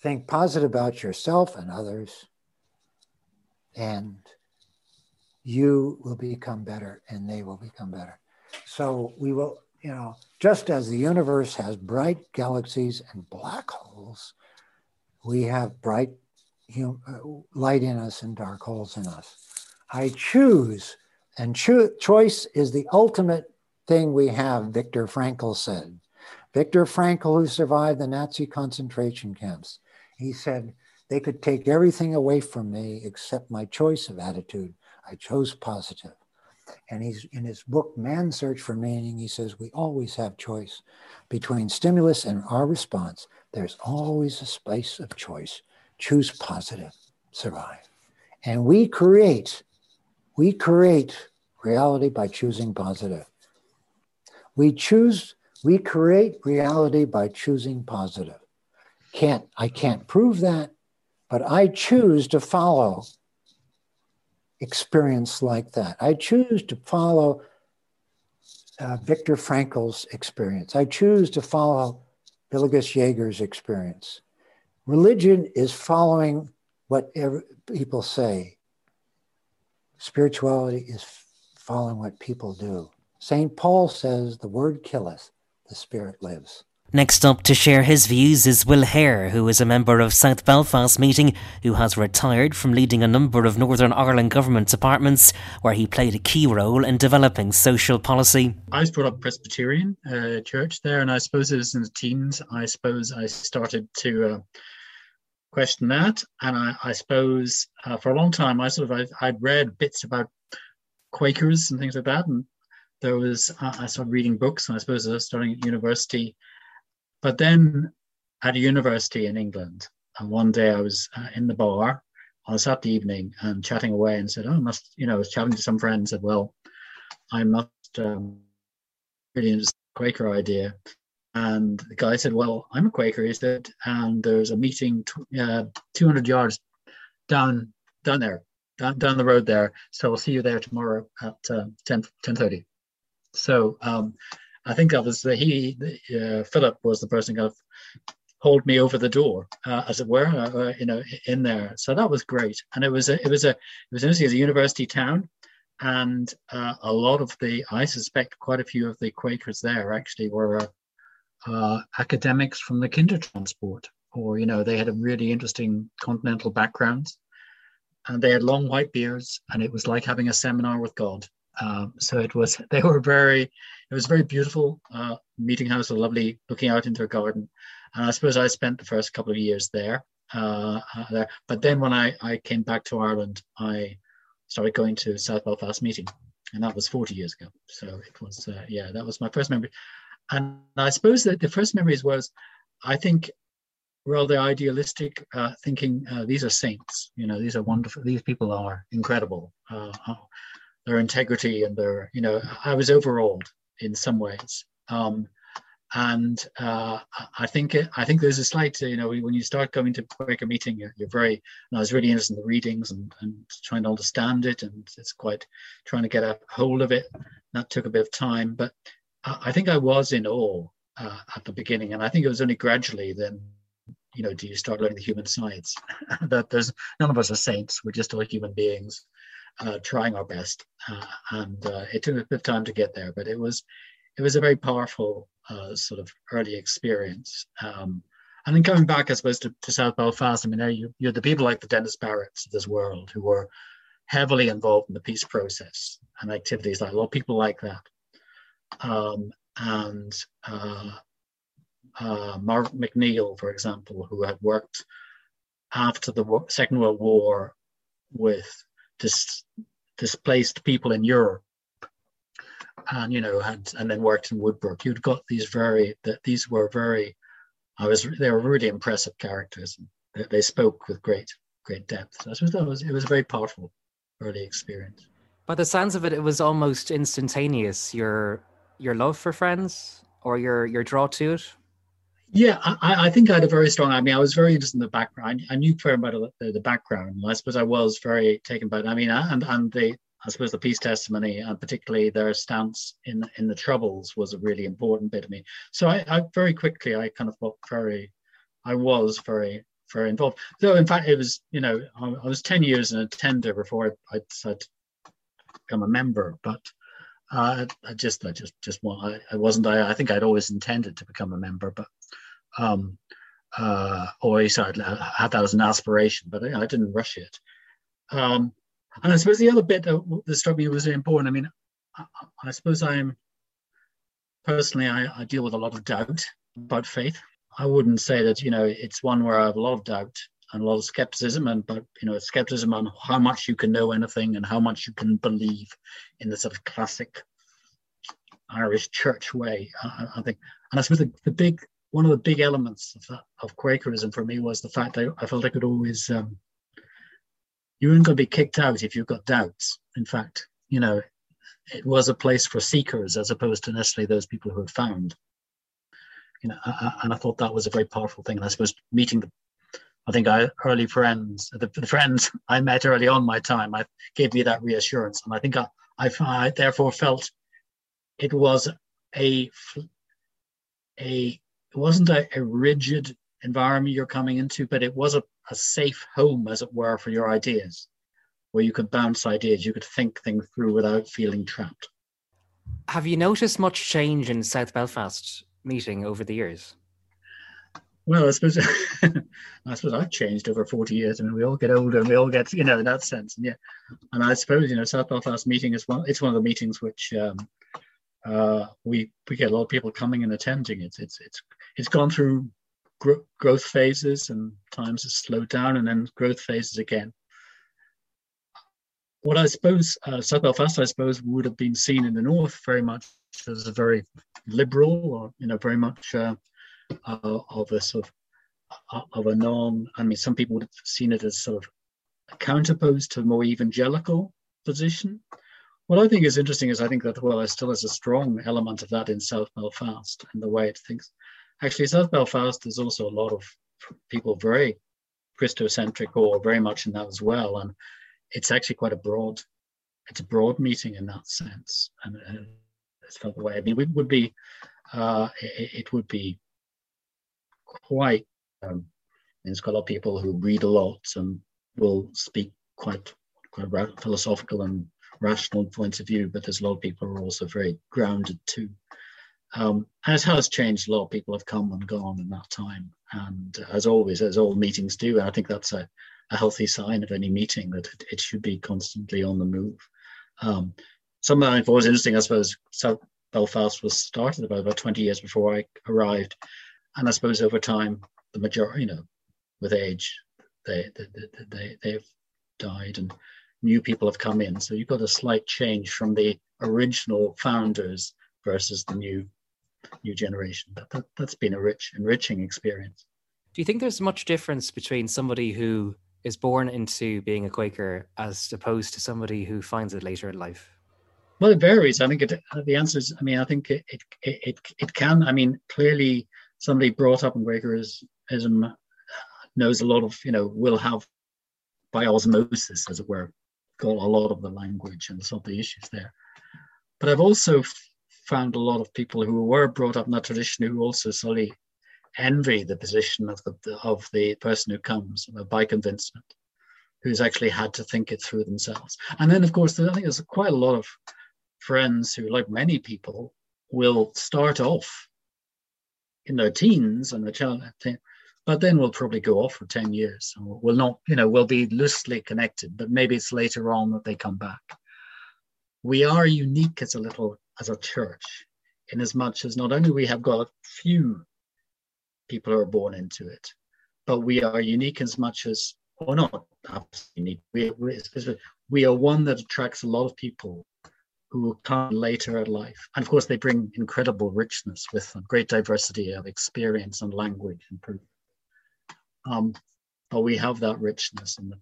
think positive about yourself and others, and you will become better and they will become better. So we will you know, just as the universe has bright galaxies and black holes, we have bright uh, light in us and dark holes in us. I choose, and cho- choice is the ultimate thing we have, Viktor Frankl said. Viktor Frankl, who survived the Nazi concentration camps, he said, they could take everything away from me except my choice of attitude. I chose positive. And he's in his book, Man's Search for Meaning, he says, We always have choice between stimulus and our response. There's always a space of choice. Choose positive, survive. And we create, we create reality by choosing positive. We choose, we create reality by choosing positive. Can't, I can't prove that, but I choose to follow experience like that. I choose to follow uh, Viktor Frankl's experience. I choose to follow Vilgus Jaeger's experience. Religion is following what people say. Spirituality is following what people do. St. Paul says, The word killeth, the spirit lives. Next up to share his views is Will Haire, who is a member of South Belfast Meeting, who has retired from leading a number of Northern Ireland government departments, where he played a key role in developing social policy. I was brought up Presbyterian uh, church there, and I suppose it was in the teens. I suppose I started to uh, question that, and I, I suppose uh, for a long time I sort of I, would read bits about Quakers and things like that, and there was I started reading books, and I suppose I was starting at university. But then at a university in England, and one day I was uh, in the bar on a Saturday evening and chatting away and said, Oh, I must, you know, I was chatting to some friends, said, Well, I must um, really the Quaker idea. And the guy said, Well, I'm a Quaker, he said, and there's a meeting t- uh, 200 yards down down there, down, down the road there. So I'll see you there tomorrow at uh, 10 10:30. So um, I think that was the, he, uh, Philip was the person kind of hold me over the door, uh, as it were, uh, uh, you know, in there. So that was great, and it was a, it was a, it was interesting. A university town, and uh, a lot of the, I suspect, quite a few of the Quakers there actually were uh, academics from the Kindertransport or you know they had a really interesting continental backgrounds and they had long white beards and it was like having a seminar with god. Um, so it was <laughs> they were very it was very beautiful uh, meeting house a lovely looking out into a garden. And i suppose i spent the first couple of years there uh, uh, there. But then when i i came back to ireland i started going to south belfast meeting and that was 40 years ago. So it was uh, yeah that was my first memory and i suppose that the first memories was i think rather idealistic, uh, thinking uh, these are saints. You know, these are wonderful. These people are incredible. Uh, their integrity and their, you know, I was overawed in some ways. Um, and uh, I think I think there's a slight, you know, when you start going to Quaker meeting, you're, you're very. I was really interested in the readings and, and trying to understand it, and it's quite trying to get a hold of it. That took a bit of time, but I think I was in awe uh, at the beginning, and I think it was only gradually then you know, do you start learning the human sides? <laughs> that there's none of us are saints. We're just all human beings uh, trying our best. Uh, and uh, it took a bit of time to get there, but it was it was a very powerful uh, sort of early experience. Um, and then coming back, I suppose, to, to South Belfast, I mean, you, you're the people like the Denis Barritts of this world who were heavily involved in the peace process and activities like a lot of people like that. Um, and uh, uh, Mark McNeil, for example, who had worked after the Second World War with dis- displaced people in Europe, and you know had and then worked in Woodbrooke. You'd got these very that these were very, I was they were really impressive characters. They, they spoke with great great depth. So I suppose that was it was a very powerful early experience. By the sounds of it, it was almost instantaneous. Your your love for Friends or your your draw to it. Yeah, I, I, think I had a very strong. I mean, I was very interested in the background. I knew very about the, the background. I suppose I was very taken by. It. I mean, uh, and and the I suppose the peace testimony, and particularly their stance in in the troubles, was a really important bit of me. So I, I very quickly, I kind of got very, I was very very involved. Though in fact, it was you know I, I was ten years in a tender before I, I decided to become a member, but. Uh, I just, I just, just want. I, I wasn't. I, I think I'd always intended to become a member, but um, uh, always I had that as an aspiration, but I, I didn't rush it. Um, and I suppose the other bit that, that struck me was important. I mean, I, I suppose I'm personally I, I, deal with a lot of doubt about faith. I wouldn't say that you know it's one where I have a lot of doubt and a lot of skepticism, and but you know skepticism on how much you can know anything and how much you can believe in the sort of classic Irish church way. I, I think, and I suppose the, the big one of the big elements of, that, of Quakerism for me was the fact that I felt I could always, um, you weren't going to be kicked out if you've got doubts. In fact, you know, it was a place for seekers as opposed to necessarily those people who had found. You know, and I thought that was a very powerful thing. And I suppose meeting the, I think I early friends, the, the friends <laughs> I met early on my time, I gave me that reassurance, and I think I, I, I therefore felt it was a a it wasn't a, a rigid environment you're coming into, but it was a, a safe home, as it were, for your ideas, where you could bounce ideas, you could think things through without feeling trapped. Have you noticed much change in South Belfast meeting over the years? Well, I suppose <laughs> I suppose I've changed over 40 years. I mean, we all get older and we all get, you know, in that sense. And yeah. And I suppose, you know, South Belfast meeting is one it's one of the meetings which um, uh, we we get a lot of people coming and attending. It's it's it's it's gone through gro- growth phases and times has slowed down and then growth phases again. What I suppose uh, South Belfast, I suppose, would have been seen in the north very much as a very liberal, or you know, very much uh, uh, of a sort of uh, of a non. I mean, some people would have seen it as sort of a counterpose to a more evangelical position. What I think is interesting is I think that well, there still is a strong element of that in South Belfast and the way it thinks. Actually, South Belfast, there's also a lot of people very Christocentric or very much in that as well. And it's actually quite a broad, it's a broad meeting in that sense. And uh, it's felt the way. I mean, it would be, uh, it, it, would be quite, um, there's quite a lot of people who read a lot and will speak quite, quite philosophical and rational points of view, but there's a lot of people who are also very grounded too. Um, and it has changed. A lot people have come and gone in that time. And as always, as all meetings do, and I think that's a, a healthy sign of any meeting that it, it should be constantly on the move. Um, something I thought was interesting, I suppose, South Belfast was started about, about 20 years before I arrived. And I suppose over time, the majority, you know, with age, they, they, they, they've died and new people have come in. So you've got a slight change from the original founders versus the new new generation. That, that, that's been a rich, enriching experience. Do you think there's much difference between somebody who is born into being a Quaker as opposed to somebody who finds it later in life? Well, it varies. I think it, the answer is, I mean, I think it, it, it, it can. I mean, clearly somebody brought up in Quakerism knows a lot of, you know, will have by osmosis, as it were, got a lot of the language and some of the issues there. But I've also found a lot of people who were brought up in that tradition who also slowly envy the position of the of the person who comes by convincement, who's actually had to think it through themselves. And then, of course, I think there's quite a lot of friends who, like many people, will start off in their teens and the child, but then we'll probably go off for 10 years. We'll not, you know, we'll be loosely connected, but maybe it's later on that they come back. We are unique as a little, as a church, in as much as not only we have got a few people who are born into it, but we are unique as much as, or not unique, we, we are one that attracts a lot of people who will come later in life. And of course, they bring incredible richness with them, great diversity of experience and language and proof. Um, but we have that richness in, the,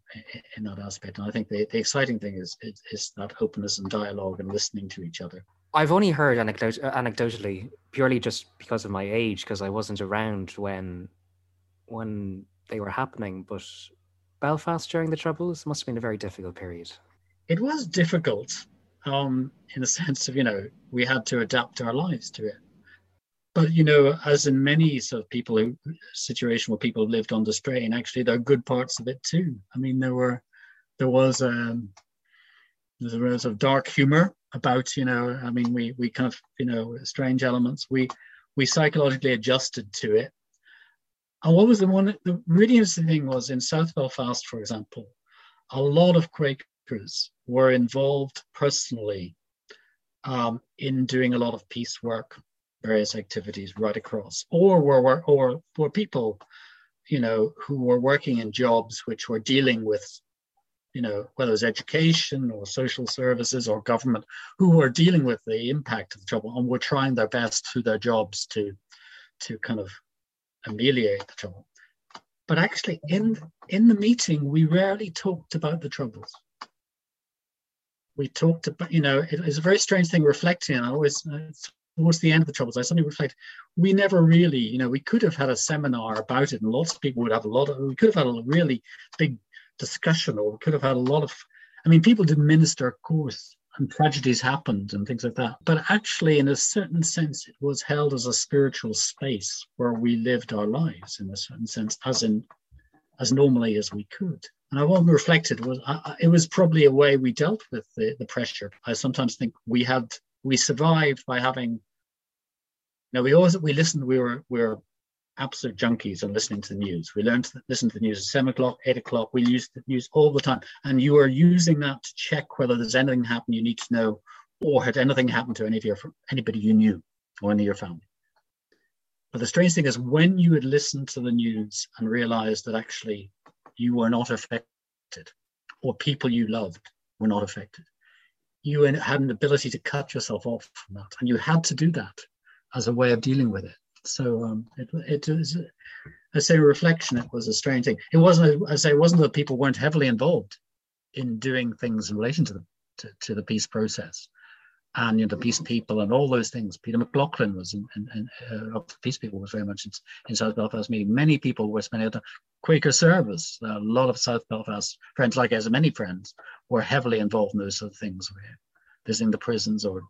in that aspect. And I think the, the exciting thing is, is, is that openness and dialogue and listening to each other. I've only heard anecdot- anecdotally, purely just because of my age, because I wasn't around when when they were happening. But Belfast during the Troubles must have been a very difficult period. It was difficult, um, in the <laughs> sense of you know we had to adapt our lives to it but you know, as in many sort of people who situation where people lived on the strain, actually there are good parts of it too. I mean, there were there was um there was of dark humor about, you know, I mean we we kind of, you know, strange elements. We we psychologically adjusted to it. And what was the one the really interesting thing was in South Belfast, for example, a lot of Quakers were involved personally um, in doing a lot of peace work various activities right across, or were or were people, you know, who were working in jobs which were dealing with, you know, whether it was education or social services or government, who were dealing with the impact of the trouble and were trying their best through their jobs to, to kind of ameliorate the trouble. But actually, in in the meeting, we rarely talked about the troubles we talked about, you know, it was a very strange thing reflecting. I always, towards the end of the Troubles, I suddenly reflect, we never really, you know, we could have had a seminar about it, and lots of people would have a lot of, we could have had a really big discussion, or we could have had a lot of, I mean, people did minister, of course, and tragedies happened and things like that. But actually, in a certain sense, it was held as a spiritual space where we lived our lives in a certain sense, as in as normally as we could. And I we reflected was it was probably a way we dealt with the, the pressure. I sometimes think we had we survived by having You now we always we listened we were we were absolute junkies on listening to the news. We learned to listen to the news at seven o'clock eight o'clock. We used the news all the time. And you are using that to check whether there's anything happened you need to know or had anything happened to any of your anybody you knew or any of your family but the strange thing is when you had listened to the news and realized that actually you were not affected or people you loved were not affected you had an ability to cut yourself off from that, and you had to do that as a way of dealing with it. So um, it, it was, I say, reflection. It was a strange thing. It wasn't, I say, it wasn't that people weren't heavily involved in doing things in relation to the to, to the peace process and you know, the peace people and all those things. Peter McLaughlin was in, in, in uh, the peace people was very much in, in, South Belfast meeting. Many people were spending the Quaker service. A lot of South Belfast friends, like as many friends, were heavily involved in those sort of things, visiting the prisons or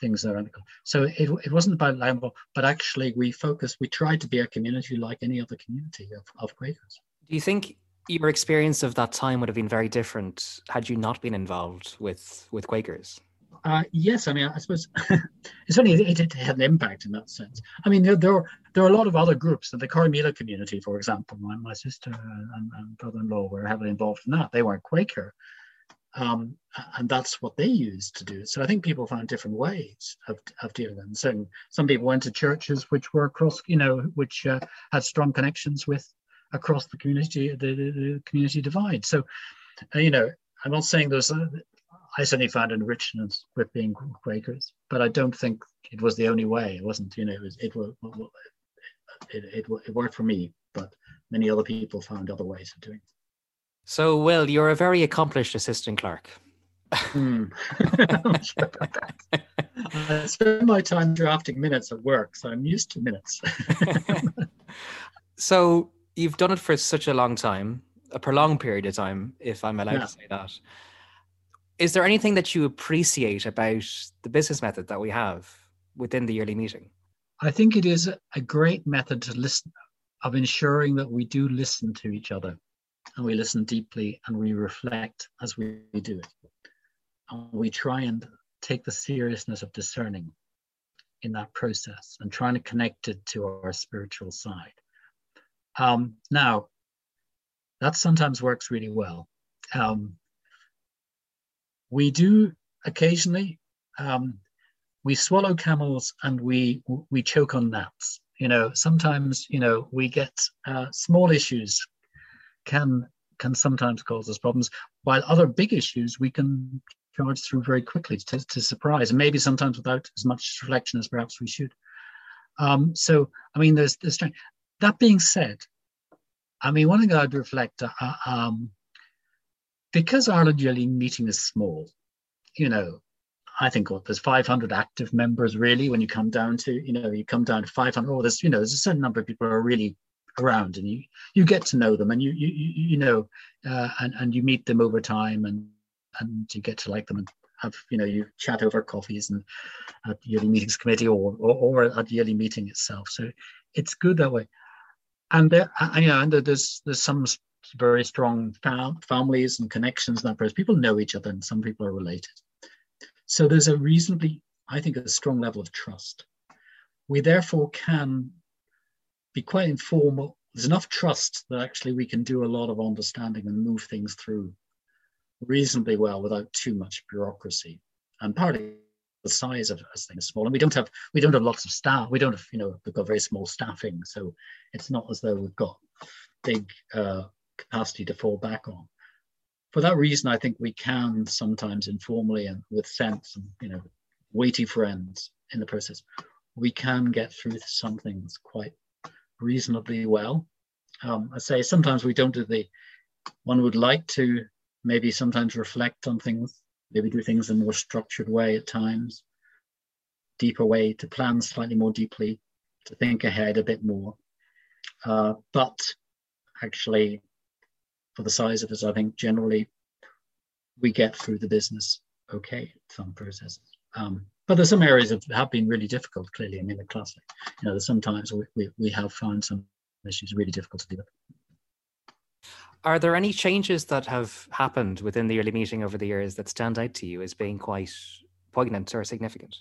things there. So it, it wasn't about Lambo, but actually we focused, we tried to be a community like any other community of, of Quakers. Do you think your experience of that time would have been very different had you not been involved with with Quakers? Uh, yes. I mean, I suppose <laughs> only it, it, had an impact in that sense. I mean, there, there are there are a lot of other groups. The Corrymeela community, for example, my, my sister and, and brother-in-law were heavily involved in that. They weren't Quaker, um, and that's what they used to do. So I think people found different ways of, of dealing with them. So some people went to churches which were across, you know, which uh, had strong connections with across the community, the, the, the community divide. So, uh, you know, I'm not saying there's. Uh, I certainly found enrichment with being Quakers, but I don't think it was the only way. It wasn't, you know, it was, it, it, it, it worked for me, but many other people found other ways of doing it. So, Will, you're a very accomplished assistant clerk. Hmm. <laughs> I spend my time drafting minutes at work, so I'm used to minutes. <laughs> so, you've done it for such a long time, a prolonged period of time, if I'm allowed yeah. to say that. Is there anything that you appreciate about the business method that we have within the yearly meeting? I think it is a great method to listen, of ensuring that we do listen to each other and we listen deeply and we reflect as we do it. And we try and take the seriousness of discerning in that process and trying to connect it to our spiritual side. Um, now, that sometimes works really well. Um, we do occasionally um, we swallow camels and we we choke on gnats. You know, sometimes you know we get uh, small issues can can sometimes cause us problems, while other big issues we can charge through very quickly to, to surprise, and maybe sometimes without as much reflection as perhaps we should. Um, so, I mean, there's there's that being said, I mean, one thing I'd reflect, uh, um, because Ireland Yearly Meeting is small, you know, I think well, there's 500 active members really when you come down to, you know, you come down to 500, oh, there's, you know, there's a certain number of people who are really around and you, you get to know them and you, you, you know, uh, and, and you meet them over time and, and you get to like them and have, you know, you chat over coffees and at the yearly meetings committee or, or, or at the yearly meeting itself. So it's good that way and there, you know, and there's there's some very strong fam- families and connections in that process. People know each other, and some people are related. So there's a reasonably, I think, a strong level of trust. We therefore can be quite informal. There's enough trust that actually we can do a lot of understanding and move things through reasonably well without too much bureaucracy. And partly the size of as things small and we don't have we don't have lots of staff we don't have you know we've got very small staffing so it's not as though we've got big uh, capacity to fall back on for that reason i think we can sometimes informally and with sense and you know weighty friends in the process we can get through some things quite reasonably well um, i say sometimes we don't do the one would like to maybe sometimes reflect on things maybe do things in a more structured way at times, deeper way to plan slightly more deeply, to think ahead a bit more. Uh, but actually, for the size of us, I think generally we get through the business okay, some processes. Um, but there's some areas that have been really difficult, clearly. I mean, the classic, you know, there's sometimes we, we, we have found some issues really difficult to deal with. Are there any changes that have happened within the yearly meeting over the years that stand out to you as being quite poignant or significant?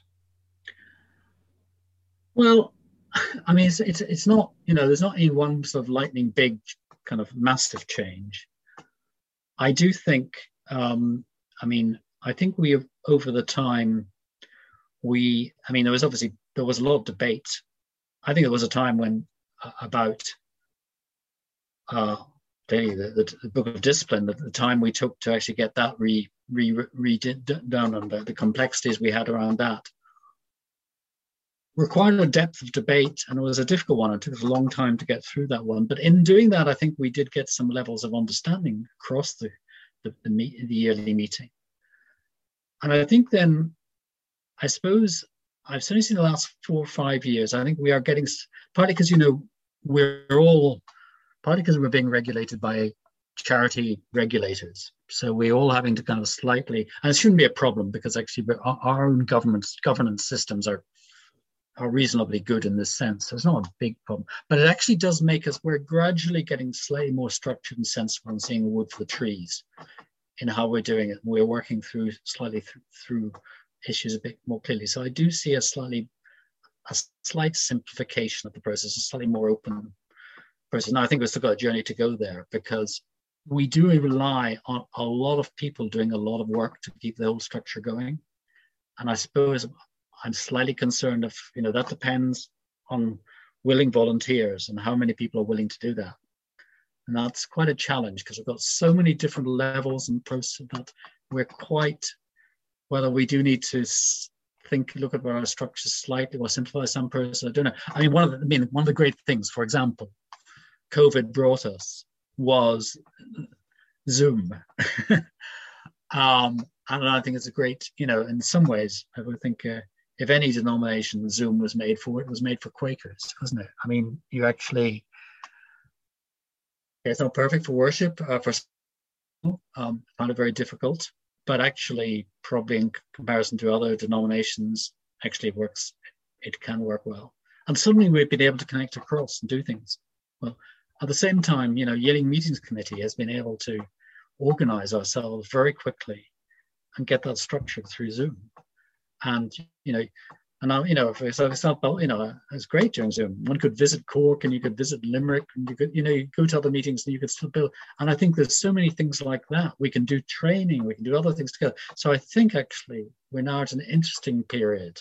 Well, <laughs> I mean, it's, it's, it's not, you know, there's not any one sort of lightning big kind of massive change. I do think, um, I mean, I think we have over the time, we, I mean, there was obviously, there was a lot of debate. I think there was a time when uh, about uh, the, the, the, book of discipline, the, the, time we took to actually get that re, re, re, done and the, the complexities we had around that required a depth of debate and it was a difficult one. It took us a long time to get through that one. But in doing that, I think we did get some levels of understanding across the, the, the, meet, the yearly meeting. And I think then, I suppose I've certainly seen the last four or five years, I think we are getting, partly because, you know, we're all partly because we're being regulated by charity regulators. So we're all having to kind of slightly, and it shouldn't be a problem because actually our own government governance systems are are reasonably good in this sense. So it's not a big problem, but it actually does make us. We're gradually getting slightly more structured and sensible and seeing wood for the trees in how we're doing it. We're working through slightly through, through issues a bit more clearly. So I do see a slightly a slight simplification of the process, a slightly more open process. Now I think we've still got a journey to go there because we do rely on a lot of people doing a lot of work to keep the whole structure going. And I suppose I'm slightly concerned if, you know, that depends on willing volunteers and how many people are willing to do that. And that's quite a challenge because we've got so many different levels and process that we're quite, whether we do need to think, look at our structures slightly or simplify some process. I don't know. I mean, one of the, I mean, one of the great things, for example, COVID brought us was Zoom. <laughs> um, and I think it's a great, you know, in some ways, I would think uh, if any denomination Zoom was made for, it was made for Quakers, wasn't it? I mean, you actually, it's not perfect for worship, uh, for um, found it very difficult, but actually, probably in comparison to other denominations, actually works. It can work well, and suddenly we've been able to connect across and do things. Well, at the same time, you know, Yearly Meetings Committee has been able to organize ourselves very quickly and get that structured through Zoom. And, you know, and I, you know, if it's, it's not, you know, it's great during Zoom. One could visit Cork and you could visit Limerick and you could, you know, you go to other meetings and you could still build. And I think there's so many things like that. We can do training, we can do other things together. So I think actually we're now at an interesting period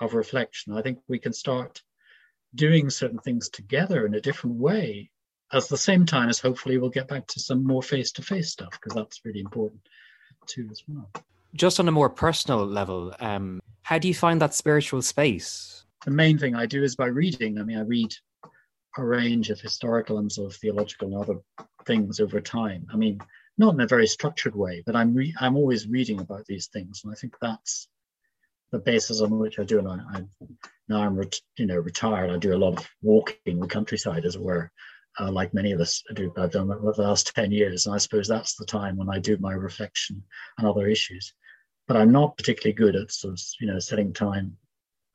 of reflection. I think we can start doing certain things together in a different way at the same time as hopefully we'll get back to some more face-to-face stuff because that's really important too as well just on a more personal level um, how do you find that spiritual space? The main thing i do is by reading. I mean i read a range of historical and sort of theological and other things over time. I mean not in a very structured way but i'm re- i'm always reading about these things. And i think that's the basis on which i do. And I, I now i'm you know retired. I do a lot of walking the countryside as it were uh, like many of us do. I've done that the last <laughs> 10 years. And I suppose that's the time when I do my reflection and other issues. But I'm not particularly good at sort of, you know, setting time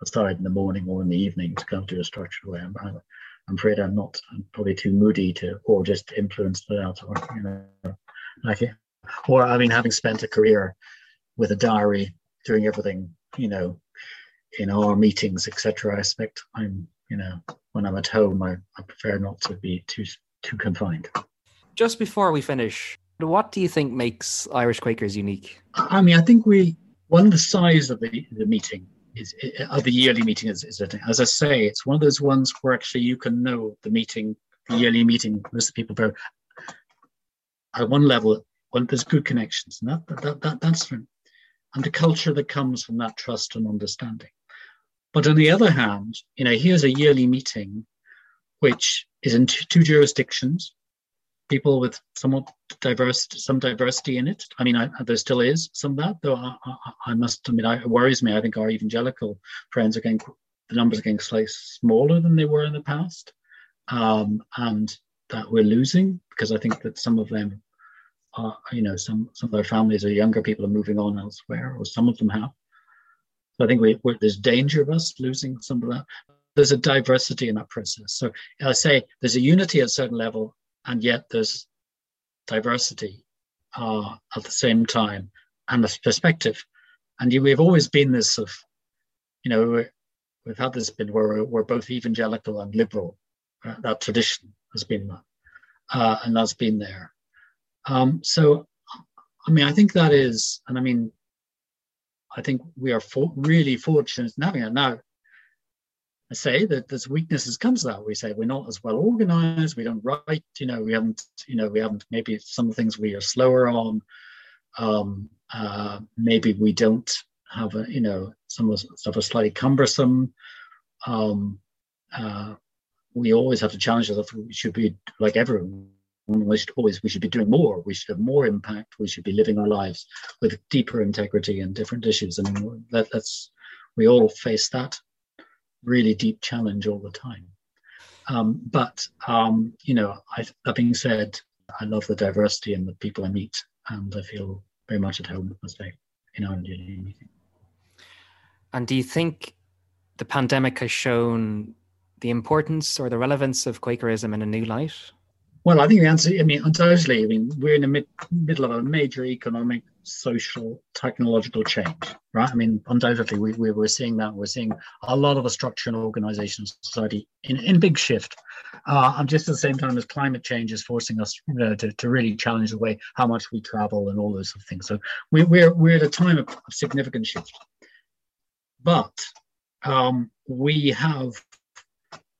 aside in the morning or in the evening to come to a structured way. I'm, I'm afraid I'm not, I'm probably too moody to, or just influenced out, or, you know, like, or I mean, having spent a career with a diary, doing everything, you know, in our meetings, etc. I expect I'm you know, when I'm at home, I, I prefer not to be too too confined. Just before we finish, what do you think makes Irish Quakers unique? I mean, I think we one of the size of the, the meeting is of the yearly meeting is, is as I say, it's one of those ones where actually you can know the meeting, the yearly meeting, most of the people there at one level when there's good connections, and that, that, that that's and the culture that comes from that trust and understanding. But on the other hand, you know, here's a yearly meeting which is in two, jurisdictions, people with somewhat diverse, some diversity in it. I mean, I, there still is some of that, though. I, I, I must admit, it worries me. I think our evangelical friends are getting the numbers are getting slightly smaller than they were in the past, um, and that we're losing because I think that some of them are, you know, some some of their families or younger people are moving on elsewhere, or some of them have. So I think we, there's danger of us losing some of that. There's a diversity in that process. So I say there's a unity at a certain level, and yet there's diversity uh, at the same time and a perspective. And you, we've always been this of, you know, we've had this been where we're, both evangelical and liberal. Uh, that tradition has been, uh, and that's been there. Um, so, I mean, I think that is, and I mean, I think we are for, really fortunate in having it. Now, I say that there's weaknesses comes to that. We say we're not as well organized. We don't write. You know, we haven't. You know, we haven't. Maybe some things we are slower on. Um, uh, maybe we don't have a. You know, some of stuff is slightly cumbersome. Um, uh, we always have to challenge that we should be like everyone we should always we should be doing more. We should have more impact. We should be living our lives with deeper integrity and different issues. And that, that's we all face that really deep challenge all the time. Um, but um, you know I, that being said i love the diversity and the people i meet and i feel very much at home as I in our meeting and do you think the pandemic has shown the importance or the relevance of quakerism in a new light Well, I think the answer, I mean, undoubtedly, I mean, we're in the mid, middle of a major economic, social, technological change, right? I mean, undoubtedly, we, we, we're seeing that. We're seeing a lot of a structure and organization society in, in big shift. Uh, and just at the same time as climate change is forcing us you know, to, to really challenge the way how much we travel and all those sort of things. So we, we're, we're at a time of, of significant shift. But um, we have,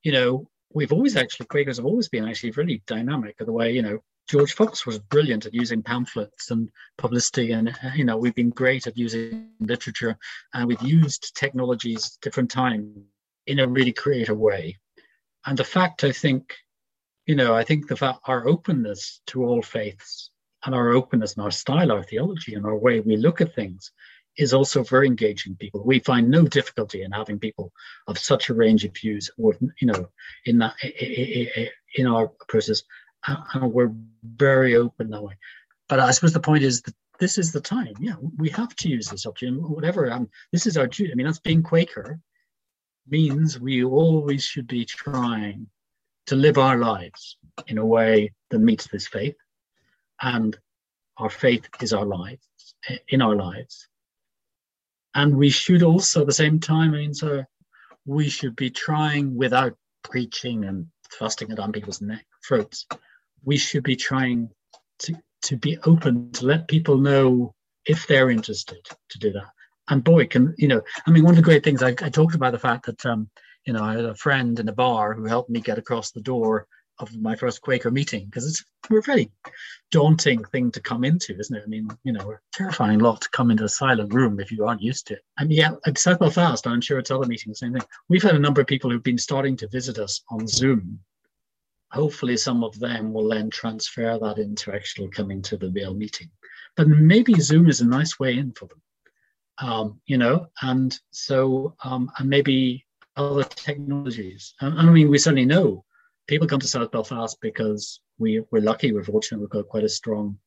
you know, we've always actually Quakers have always been actually really dynamic. The way you know George Fox was brilliant at using pamphlets and publicity, and you know we've been great at using literature, and we've used technologies different time in a really creative way. And the fact I think, you know, I think the fact our openness to all faiths and our openness and our style, our theology, and our way we look at things is also very engaging people. We find no difficulty in having people of such a range of views, or you know, in that in our process, and we're very open that way. But I suppose the point is that this is the time. Yeah, we have to use this opportunity. Whatever. Um, this is our duty. I mean, that's being Quaker means we always should be trying to live our lives in a way that meets this faith, and our faith is our lives in our lives and we should also at the same time I mean so we should be trying without preaching and thrusting it on people's neck throats. We should be trying to to be open to let people know if they're interested to do that. And boy can you know i mean one of the great things i, I talked about the fact that um you know i had a friend in a bar who helped me get across the door of my first Quaker meeting because it's a very daunting thing to come into, isn't it? I mean, you know, a terrifying lot to come into a silent room if you aren't used to it. And yeah, at South Belfast, I'm sure it's other meetings, same thing. We've had a number of people who've been starting to visit us on Zoom. Hopefully, some of them will then transfer that into actually coming to the real meeting. But maybe Zoom is a nice way in for them, um, you know, and so, um, and maybe other technologies. I mean, we certainly know people come to South Belfast because we we're lucky, we're fortunate, we've got quite a strong,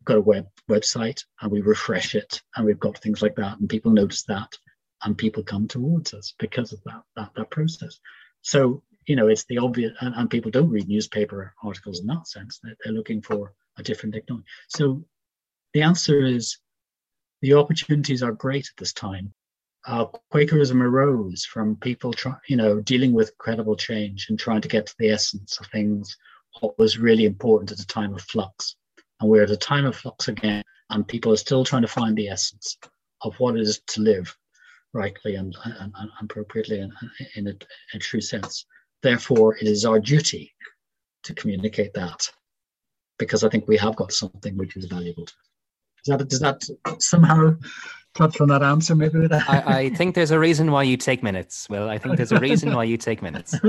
we've got a web website, and we refresh it, and we've got things like that, and people notice that, and people come towards us because of that that, that process. So you know, it's the obvious, and, and people don't read newspaper articles in that sense. They're, they're looking for a different technology. So the answer is the opportunities are great at this time uh, Quakerism arose from people, try, you know, dealing with credible change and trying to get to the essence of things, what was really important at a time of flux. And we're at a time of flux again, and people are still trying to find the essence of what it is to live rightly and, and, and appropriately and in a, a true sense. Therefore, it is our duty to communicate that because I think we have got something which is valuable. Does that, does that somehow touch on that answer maybe with that? I, I, think there's a reason why you take minutes. Well, I think there's a reason why you take minutes. <laughs>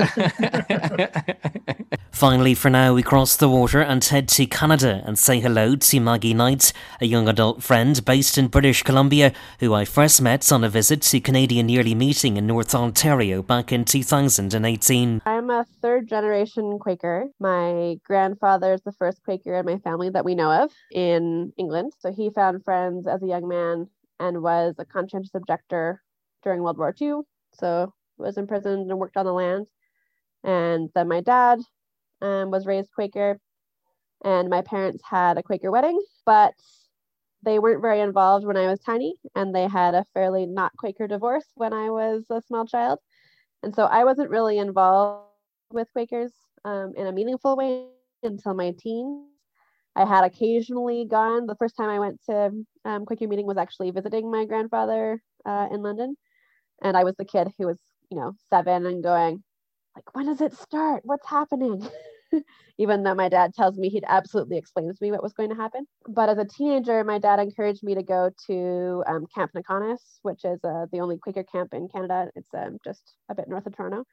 Finally, for now, we cross the water and head to Canada and say hello to Maggie Knight, a young adult friend based in British Columbia, who I first met on a visit to Canadian Yearly Meeting in North Ontario back in 2018. I'm a third generation Quaker. My grandfather is the first Quaker in my family that we know of in England. So he found friends as a young man and was a conscientious objector during World War II. So was imprisoned and worked on the land. And then my dad um, was raised Quaker, and my parents had a Quaker wedding, but they weren't very involved when I was tiny, and they had a fairly not Quaker divorce when I was a small child. And so I wasn't really involved with Quakers um, in a meaningful way until my teens. I had occasionally gone. The first time I went to um, Quaker meeting was actually visiting my grandfather uh, in London, and I was the kid who was, you know, seven and going, like, when does it start? What's happening? <laughs> Even though my dad tells me he'd absolutely explain to me what was going to happen. But as a teenager, my dad encouraged me to go to um, Camp NeeKauNis, which is uh, the only Quaker camp in Canada. It's um, just a bit north of Toronto.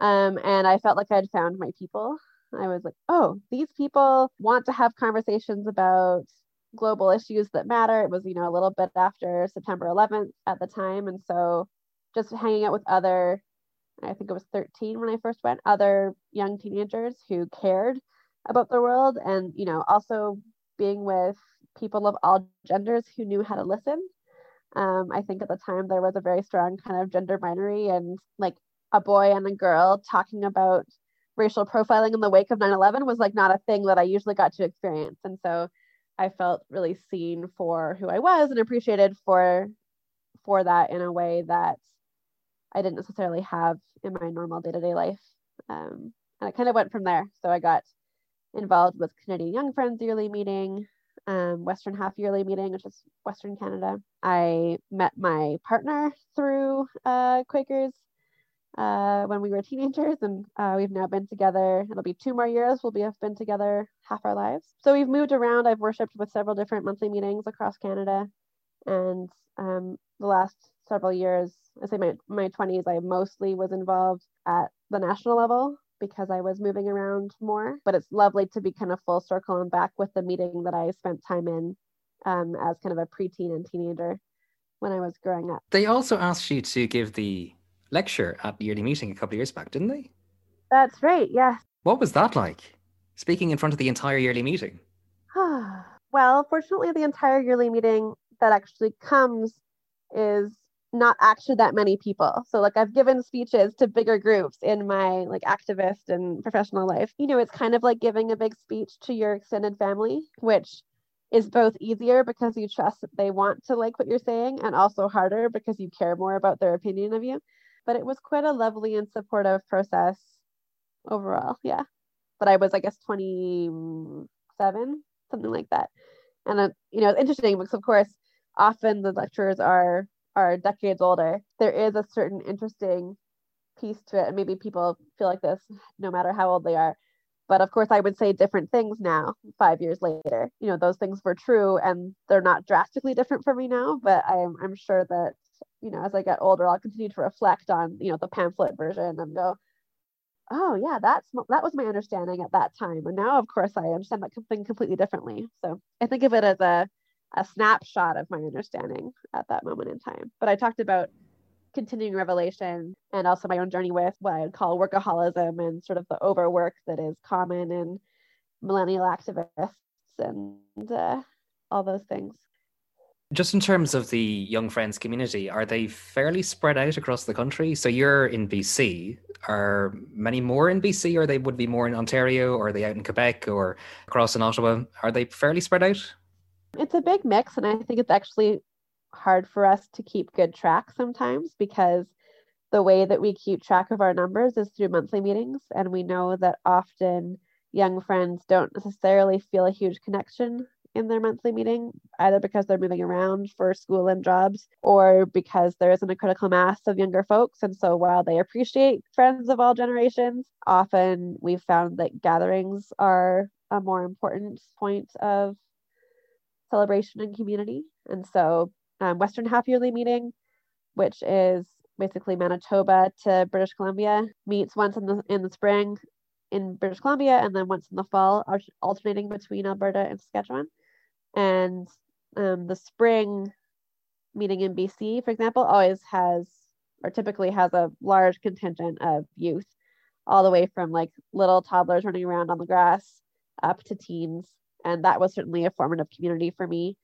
Um, and I felt like I'd found my people. I was like, oh, these people want to have conversations about global issues that matter. It was, you know, a little bit after September 11th at the time. And so just hanging out with other, I think it was 13 when I first went, other young teenagers who cared about the world and, you know, also being with people of all genders who knew how to listen. Um, I think at the time there was a very strong kind of gender binary and like a boy and a girl talking about racial profiling in the wake of 9-11 was like not a thing that i usually got to experience. And so i felt really seen for who i was and appreciated for for that in a way that i didn't necessarily have in my normal day-to-day life. Um, and it kind of went from there. So i got involved with canadian young friends yearly meeting um, western half yearly meeting which is western canada. I met my partner through uh, quakers uh, when we were teenagers, and uh, we've now been together. It'll be two more years. We'll be have been together half our lives. So we've moved around. I've worshipped with several different monthly meetings across Canada, and um, the last several years, I say my my twenties, I mostly was involved at the national level because I was moving around more. But it's lovely to be kind of full circle and back with the meeting that I spent time in um, as kind of a preteen and teenager when I was growing up. They also asked you to give the lecture at the yearly meeting a couple of years back, didn't they? That's right, yes. What was that like? Speaking in front of the entire yearly meeting? <sighs> well, fortunately, the entire yearly meeting that actually comes is not actually that many people. So like I've given speeches to bigger groups in my like activist and professional life. You know, it's kind of like giving a big speech to your extended family, which is both easier because you trust that they want to like what you're saying and also harder because you care more about their opinion of you but it was quite a lovely and supportive process overall. Yeah. But I was, I guess, 27, something like that. And, uh, you know, it's interesting because, of course, often the lecturers are are decades older. There is a certain interesting piece to it. And maybe people feel like this no matter how old they are. But of course, I would say different things now, five years later. You know, those things were true and they're not drastically different for me now. But I'm, I'm sure that you know, as I get older, I'll continue to reflect on, you know, the pamphlet version and go, oh yeah, that's that was my understanding at that time. And now, of course, I understand that something completely differently. So I think of it as a a snapshot of my understanding at that moment in time. But I talked about continuing revelation and also my own journey with what I would call workaholism and sort of the overwork that is common in millennial activists and uh, all those things. Just in terms of the Young Friends community, are they fairly spread out across the country? So you're in BC. Are many more in BC, or they would be more in Ontario, or are they out in Quebec, or across in Ottawa? Are they fairly spread out? It's a big mix, and I think it's actually hard for us to keep good track sometimes because the way that we keep track of our numbers is through monthly meetings, and we know that often young friends don't necessarily feel a huge connection in their monthly meeting, either because they're moving around for school and jobs or because there isn't a critical mass of younger folks. And so while they appreciate friends of all generations, often we've found that gatherings are a more important point of celebration and community. And so um, Western Half Yearly Meeting, which is basically Manitoba to British Columbia, meets once in the in the spring in British Columbia and then once in the fall, alternating between Alberta and Saskatchewan. And um, the spring meeting in BC, for example, always has or typically has a large contingent of youth, all the way from like little toddlers running around on the grass up to teens. And that was certainly a formative community for me.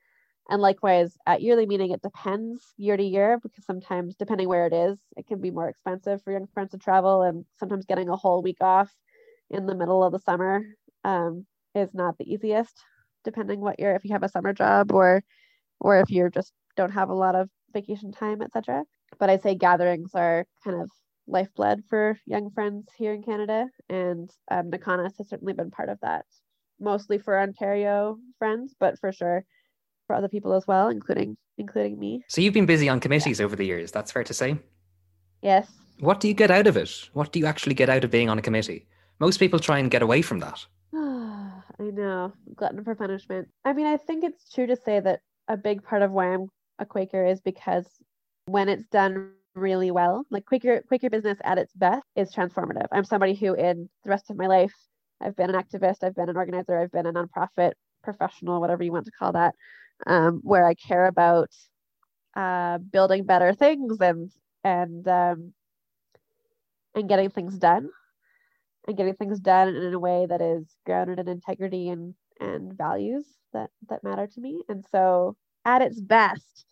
And likewise, at yearly meeting, it depends year to year because sometimes, depending where it is, it can be more expensive for young friends to travel. And sometimes getting a whole week off in the middle of the summer um, is not the easiest depending what you're if you have a summer job or or if you just don't have a lot of vacation time etc but i'd say gatherings are kind of lifeblood for young friends here in canada and um, NeeKauNis has certainly been part of that mostly for ontario friends but for sure for other people as well including including me. So you've been busy on committees yeah. over the years that's fair to say? Yes. What do you get out of it? What do you actually get out of being on a committee most people try and get away from that <sighs> I know, glutton for punishment. I mean, I think it's true to say that a big part of why I'm a Quaker is because when it's done really well, like Quaker Quaker business at its best is transformative. I'm somebody who, in the rest of my life, I've been an activist, I've been an organizer, I've been a nonprofit professional, whatever you want to call that, um, where I care about uh, building better things and and um, and getting things done and getting things done in a way that is grounded in integrity and and values that that matter to me. And so at its best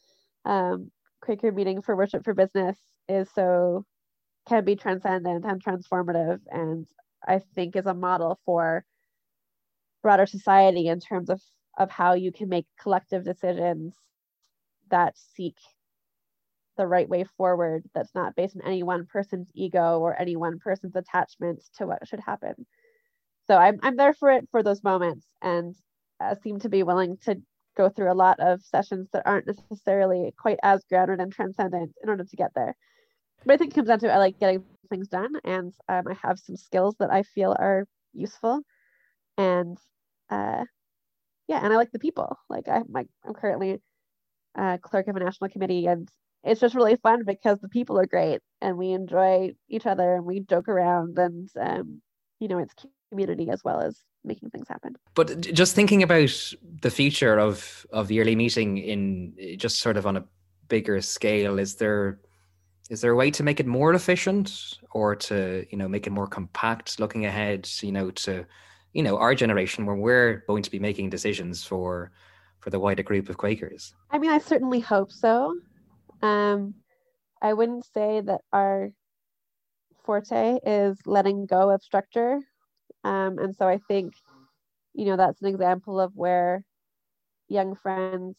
um quaker meeting for worship for business is so can be transcendent and transformative and I think is a model for broader society in terms of of how you can make collective decisions that seek the right way forward that's not based on any one person's ego or any one person's attachment to what should happen. So i'm, I'm there for it for those moments and uh, seem to be willing to go through a lot of sessions that aren't necessarily quite as grounded and transcendent in order to get there. But i think it comes down to i like getting things done and um, i have some skills that i feel are useful and uh, yeah and i like the people. Like I, my, i'm currently uh, clerk of a national committee and it's just really fun because the people are great and we enjoy each other and we joke around and um, you know it's community as well as making things happen. But just thinking about the future of of the yearly meeting in just sort of on a bigger scale is there is there a way to make it more efficient or to you know make it more compact looking ahead you know to you know our generation where we're going to be making decisions for for the wider group of quakers? I mean i certainly hope so um i wouldn't say that our forte is letting go of structure. Um and so i think you know that's an example of where young friends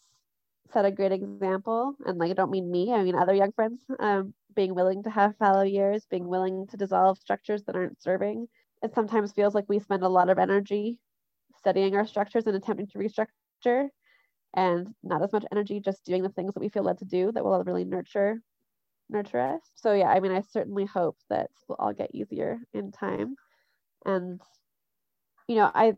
set a great example. And like i don't mean me i mean other young friends um being willing to have fallow years being willing to dissolve structures that aren't serving. It sometimes feels like we spend a lot of energy studying our structures and attempting to restructure and not as much energy just doing the things that we feel led to do that will really nurture nurture us. So yeah i mean i certainly hope that will all get easier in time. And you know i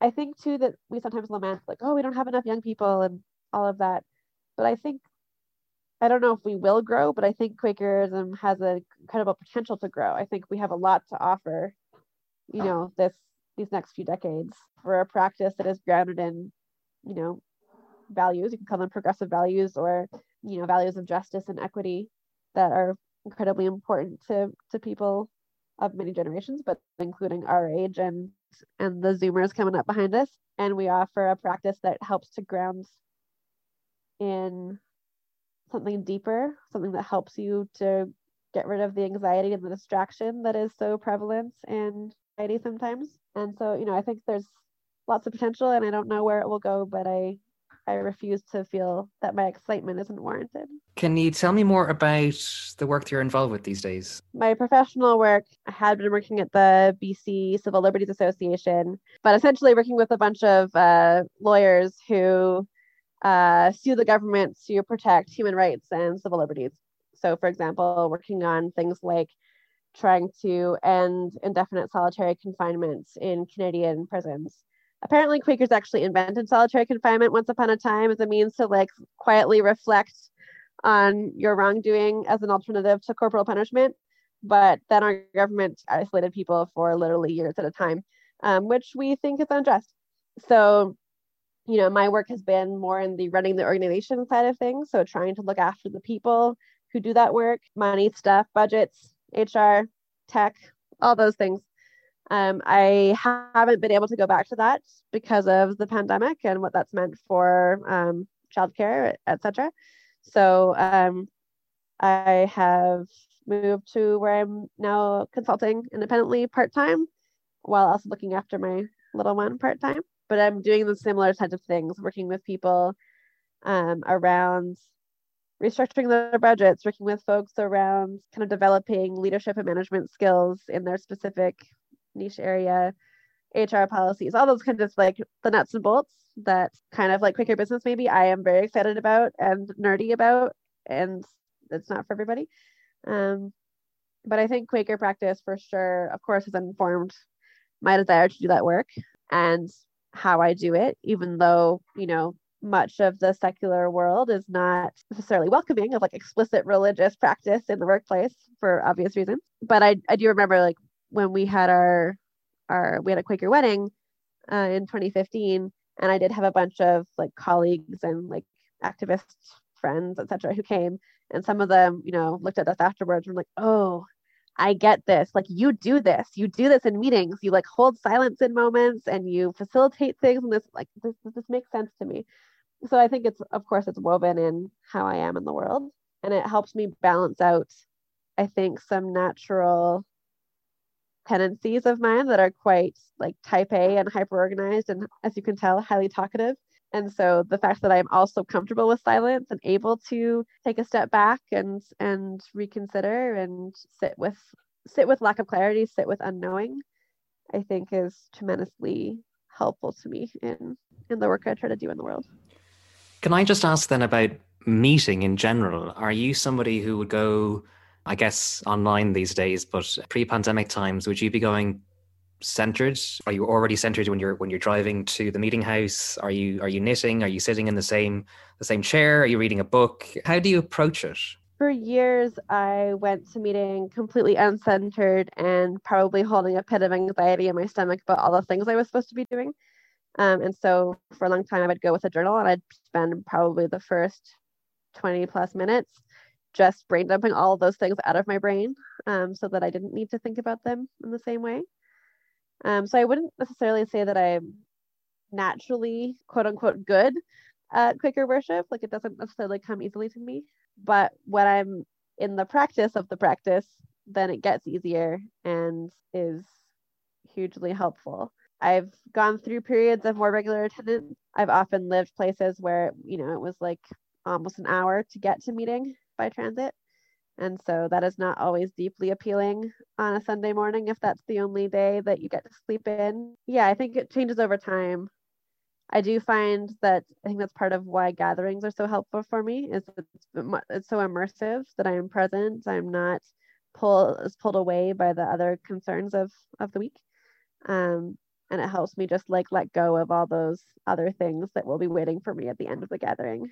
i think too that we sometimes lament like oh we don't have enough young people and all of that. But i think I don't know if we will grow, but I think Quakerism has an incredible potential to grow. I think we have a lot to offer, you know, this these next few decades for a practice that is grounded in, you know, values. You can call them progressive values or, you know, values of justice and equity that are incredibly important to to people of many generations, but including our age and and the Zoomers coming up behind us. And we offer a practice that helps to ground in something deeper, something that helps you to get rid of the anxiety and the distraction that is so prevalent in society sometimes. And so, you know, I think there's lots of potential and I don't know where it will go, but I I refuse to feel that my excitement isn't warranted. Can you tell me more about the work that you're involved with these days? My professional work, I had been working at the BC Civil Liberties Association, but essentially working with a bunch of uh, lawyers who uh, sue the government to protect human rights and civil liberties. So, for example, working on things like trying to end indefinite solitary confinement in Canadian prisons. Apparently, Quakers actually invented solitary confinement once upon a time as a means to like quietly reflect on your wrongdoing as an alternative to corporal punishment. But then our government isolated people for literally years at a time, um, which we think is unjust. So you know, my work has been more in the running the organization side of things. So trying to look after the people who do that work, money, stuff, budgets, HR, tech, all those things. Um, I haven't been able to go back to that because of the pandemic and what that's meant for um, childcare, etc. So um, I have moved to where I'm now consulting independently part time, while also looking after my little one part time but I'm doing the similar types of things, working with people um, around restructuring their budgets, working with folks around kind of developing leadership and management skills in their specific niche area, HR policies, all those kinds of like the nuts and bolts that kind of like Quaker business maybe I am very excited about and nerdy about, and it's not for everybody. Um, but I think Quaker practice for sure, of course, has informed my desire to do that work. And how I do it, even though, you know, much of the secular world is not necessarily welcoming of like explicit religious practice in the workplace for obvious reasons. But I, I do remember like when we had our our we had a Quaker wedding uh, in 2015, and I did have a bunch of like colleagues and like activist friends, etc., who came, and some of them, you know, looked at us afterwards and were like, "Oh, I get this. Like you do this. You do this in meetings. You like hold silence in moments and you facilitate things. And this like this this makes sense to me. So I think it's of course it's woven in how I am in the world. And it helps me balance out, I think, some natural tendencies of mine that are quite like type A and hyper organized and as you can tell highly talkative. And so the fact that i'm also comfortable with silence and able to take a step back and and reconsider and sit with sit with lack of clarity sit with unknowing i think is tremendously helpful to me in in the work i try to do in the world. Can i just ask then about meeting in general? Are you somebody who would go I guess online these days, but pre-pandemic times, would you be going centered? Are you already centered when you're when you're driving to the meeting house? Are you are you knitting? Are you sitting in the same the same chair? Are you reading a book? How do you approach it? For years, I went to meeting completely uncentered and probably holding a pit of anxiety in my stomach about all the things I was supposed to be doing. Um, and so for a long time, I would go with a journal and I'd spend probably the first 20 plus minutes just brain dumping all those things out of my brain um, so that I didn't need to think about them in the same way. Um, so I wouldn't necessarily say that I'm naturally quote unquote good at Quaker worship. Like it doesn't necessarily come easily to me. But when I'm in the practice of the practice, then it gets easier and is hugely helpful. I've gone through periods of more regular attendance. I've often lived places where, you know, it was like almost an hour to get to meeting by transit. And so that is not always deeply appealing on a Sunday morning if that's the only day that you get to sleep in. Yeah, I think it changes over time. I do find that I think that's part of why gatherings are so helpful for me is it's, it's so immersive that I am present. I'm not pulled pulled away by the other concerns of of the week. Um, and it helps me just like let go of all those other things that will be waiting for me at the end of the gathering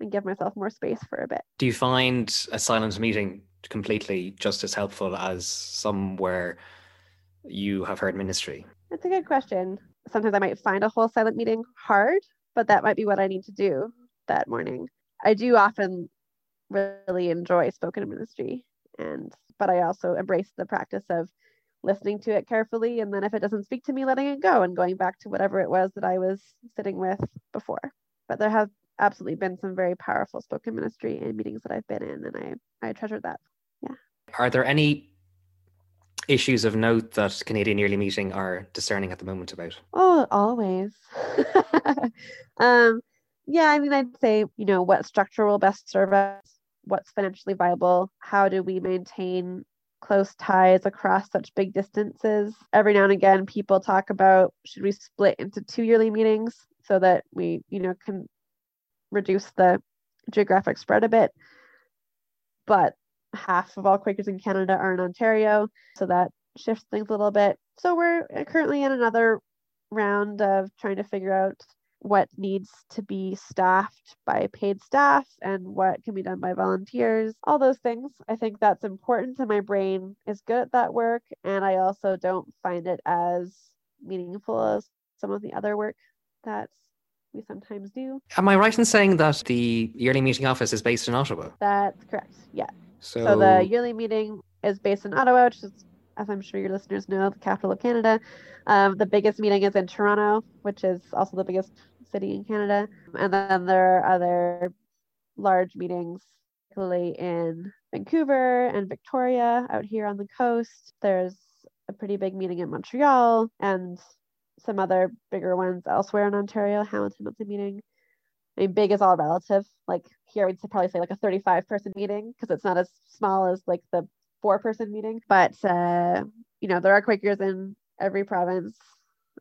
and give myself more space for a bit. Do you find a silent meeting completely just as helpful as somewhere you have heard ministry? That's a good question. Sometimes I might find a whole silent meeting hard, but that might be what I need to do that morning. I do often really enjoy spoken ministry and but I also embrace the practice of listening to it carefully and then if it doesn't speak to me letting it go and going back to whatever it was that I was sitting with before. But there have absolutely been some very powerful spoken ministry and meetings that I've been in, and I I treasure that. Yeah. Are there any issues of note that Canadian Yearly Meeting are discerning at the moment about? Oh, always. <laughs> um, yeah, I mean, I'd say you know what structure will best serve us, what's financially viable, how do we maintain close ties across such big distances. Every now and again, people talk about should we split into two yearly meetings so that we, you know, can reduce the geographic spread a bit. But half of all Quakers in Canada are in Ontario, so that shifts things a little bit. So we're currently in another round of trying to figure out what needs to be staffed by paid staff and what can be done by volunteers, all those things. I think that's important, and my brain is good at that work. And I also don't find it as meaningful as some of the other work that's we sometimes do. Am I right in saying that the yearly meeting office is based in Ottawa? That's correct. Yeah. So, so the yearly meeting is based in Ottawa, which is, as I'm sure your listeners know, the capital of Canada. Um, the biggest meeting is in Toronto, which is also the biggest city in Canada. And then there are other large meetings, particularly in Vancouver and Victoria out here on the coast. There's a pretty big meeting in Montreal and some other bigger ones elsewhere in Ontario, Hamilton monthly meeting. I mean, big is all relative. Like here, we'd probably say like a 35 person meeting because it's not as small as like the four person meeting. But, uh, you know, there are Quakers in every province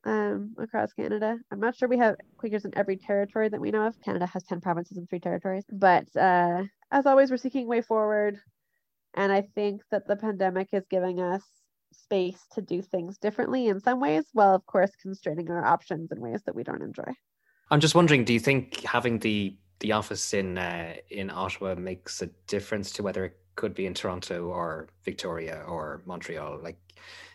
um, across Canada. I'm not sure we have Quakers in every territory that we know of. Canada has 10 provinces and three territories. But uh, as always, we're seeking way forward. And I think that the pandemic is giving us space to do things differently in some ways, while of course constraining our options in ways that we don't enjoy. I'm just wondering, do you think having the the office in uh, in Ottawa makes a difference to whether it could be in Toronto or Victoria or Montreal? Like,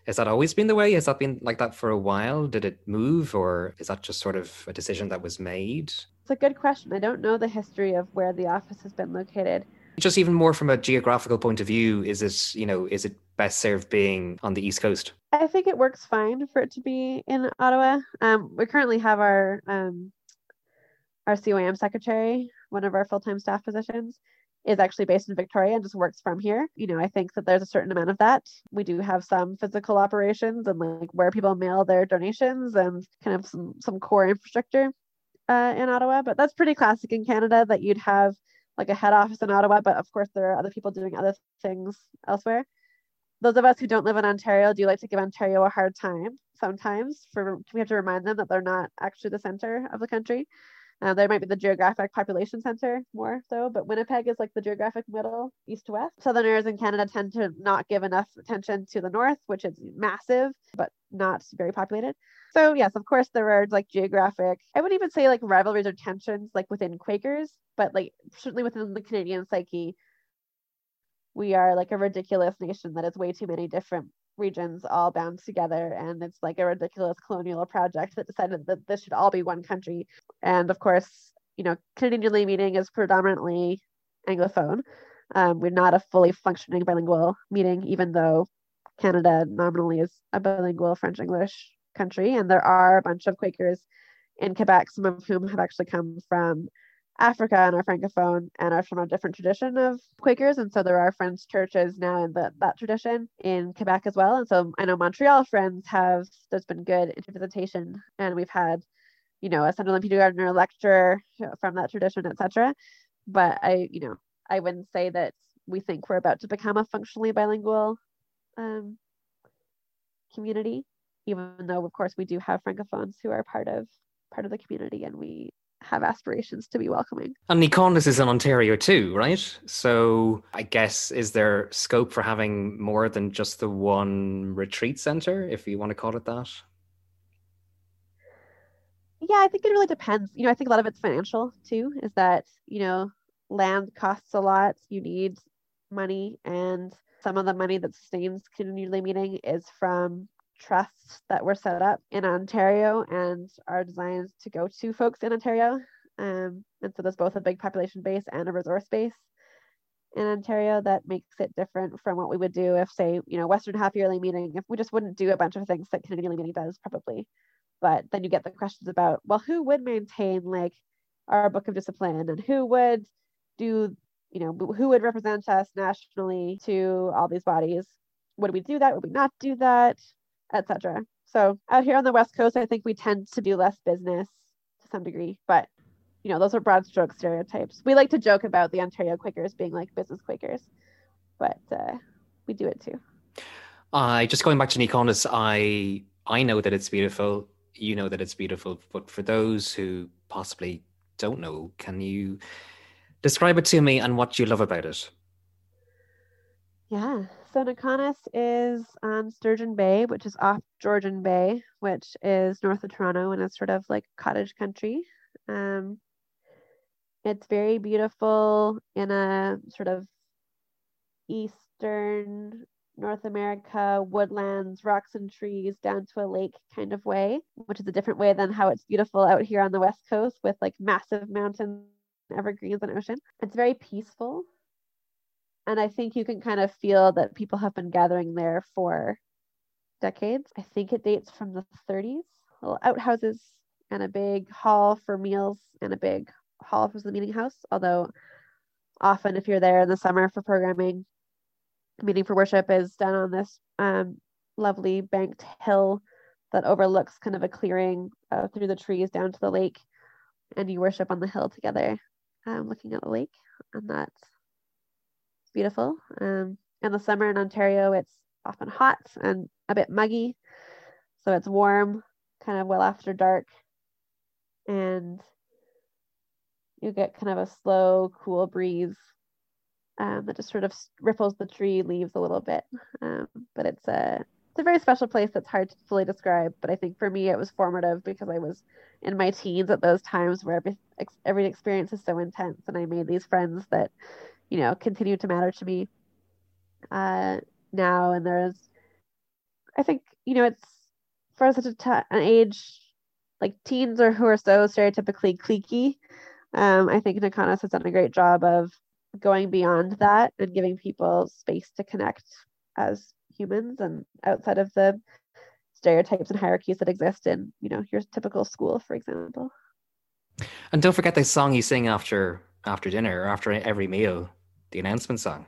has that always been the way? Has that been like that for a while? Did it move, or is that just sort of a decision that was made? It's a good question. I don't know the history of where the office has been located just even more from a geographical point of view is it you know is it best served being on the east coast i think it works fine for it to be in ottawa um, we currently have our um, our CYM secretary one of our full-time staff positions is actually based in Victoria and just works from here. You know, I think that there's a certain amount of that. We do have some physical operations and like where people mail their donations and kind of some some core infrastructure uh, in Ottawa. But that's pretty classic in Canada that you'd have like a head office in Ottawa, but of course there are other people doing other things elsewhere. Those of us who don't live in Ontario do like to give Ontario a hard time sometimes. For we have to remind them that they're not actually the center of the country. Uh, there might be the geographic population center more so, but Winnipeg is like the geographic middle, east to west. Southerners in Canada tend to not give enough attention to the north, which is massive, but not very populated. So yes, of course there are like geographic, I wouldn't even say like rivalries or tensions like within Quakers, but like certainly within the Canadian psyche, we are like a ridiculous nation that has way too many different regions all bound together and it's like a ridiculous colonial project that decided that this should all be one country. And of course you know canadian Jubilee meeting is predominantly anglophone. Um, we're not a fully functioning bilingual meeting even though canada nominally is a bilingual french english country. And there are a bunch of quakers in quebec some of whom have actually come from Africa and are francophone and are from a different tradition of Quakers. And so there are French churches now in the, that tradition in Quebec as well. And so I know Montreal friends have, there's been good interpretation and we've had, you know, a Sunderland Gardner lecturer from that tradition, etc. But I, you know, I wouldn't say that we think we're about to become a functionally bilingual um, community, even though of course we do have francophones who are part of part of the community and we have aspirations to be welcoming. And NeeKauNis is in Ontario too, right? So I guess is there scope for having more than just the one retreat center, if you want to call it that? Yeah, I think it really depends. You know, I think a lot of it's financial too, is that, you know, land costs a lot. You need money and some of the money that sustains community meeting is from trusts that were set up in Ontario and are designed to go to folks in Ontario. Um, and so there's both a big population base and a resource base in Ontario that makes it different from what we would do if, say, you know, Western half yearly meeting, if we just wouldn't do a bunch of things that Canadian meeting does, probably. But then you get the questions about, well, who would maintain like our book of discipline and who would do, you know, who would represent us nationally to all these bodies? Would we do that? Would we not do that? Etc. So out here on the West Coast, I think we tend to do less business to some degree, but you know, those are broad stroke stereotypes. We like to joke about the Ontario Quakers being like business Quakers, but uh, we do it too. I uh, just going back to NeeKauNis, I I know that it's beautiful. You know that it's beautiful, but for those who possibly don't know, can you describe it to me and what you love about it? Yeah. So NeeKauNis is on Sturgeon Bay, which is off Georgian Bay, which is north of Toronto and it's sort of like cottage country. Um, it's very beautiful in a sort of eastern North America, woodlands, rocks and trees down to a lake kind of way, which is a different way than how it's beautiful out here on the West Coast with like massive mountains, evergreens, and ocean. It's very peaceful and I think you can kind of feel that people have been gathering there for decades. I think it dates from the 30s. Little outhouses and a big hall for meals and a big hall for the meeting house. Although, often if you're there in the summer for programming, meeting for worship is done on this um, lovely banked hill that overlooks kind of a clearing uh, through the trees down to the lake, and you worship on the hill together, um, looking at the lake, and that's beautiful. Um, in the summer in Ontario, it's often hot and a bit muggy. So it's warm, kind of well after dark. And you get kind of a slow, cool breeze um, that just sort of ripples the tree leaves a little bit. Um, but it's a it's a very special place that's hard to fully describe. But I think for me, it was formative because I was in my teens at those times where every every experience is so intense, and I made these friends that you know continue to matter to me uh, now. And there's i think you know it's for such a t- an age like teens or who are so stereotypically cliquey. Um, i think NeeKauNis has done a great job of going beyond that and giving people space to connect as humans and outside of the stereotypes and hierarchies that exist in you know your typical school for example. And don't forget the song you sing after after dinner or after every meal the announcement song.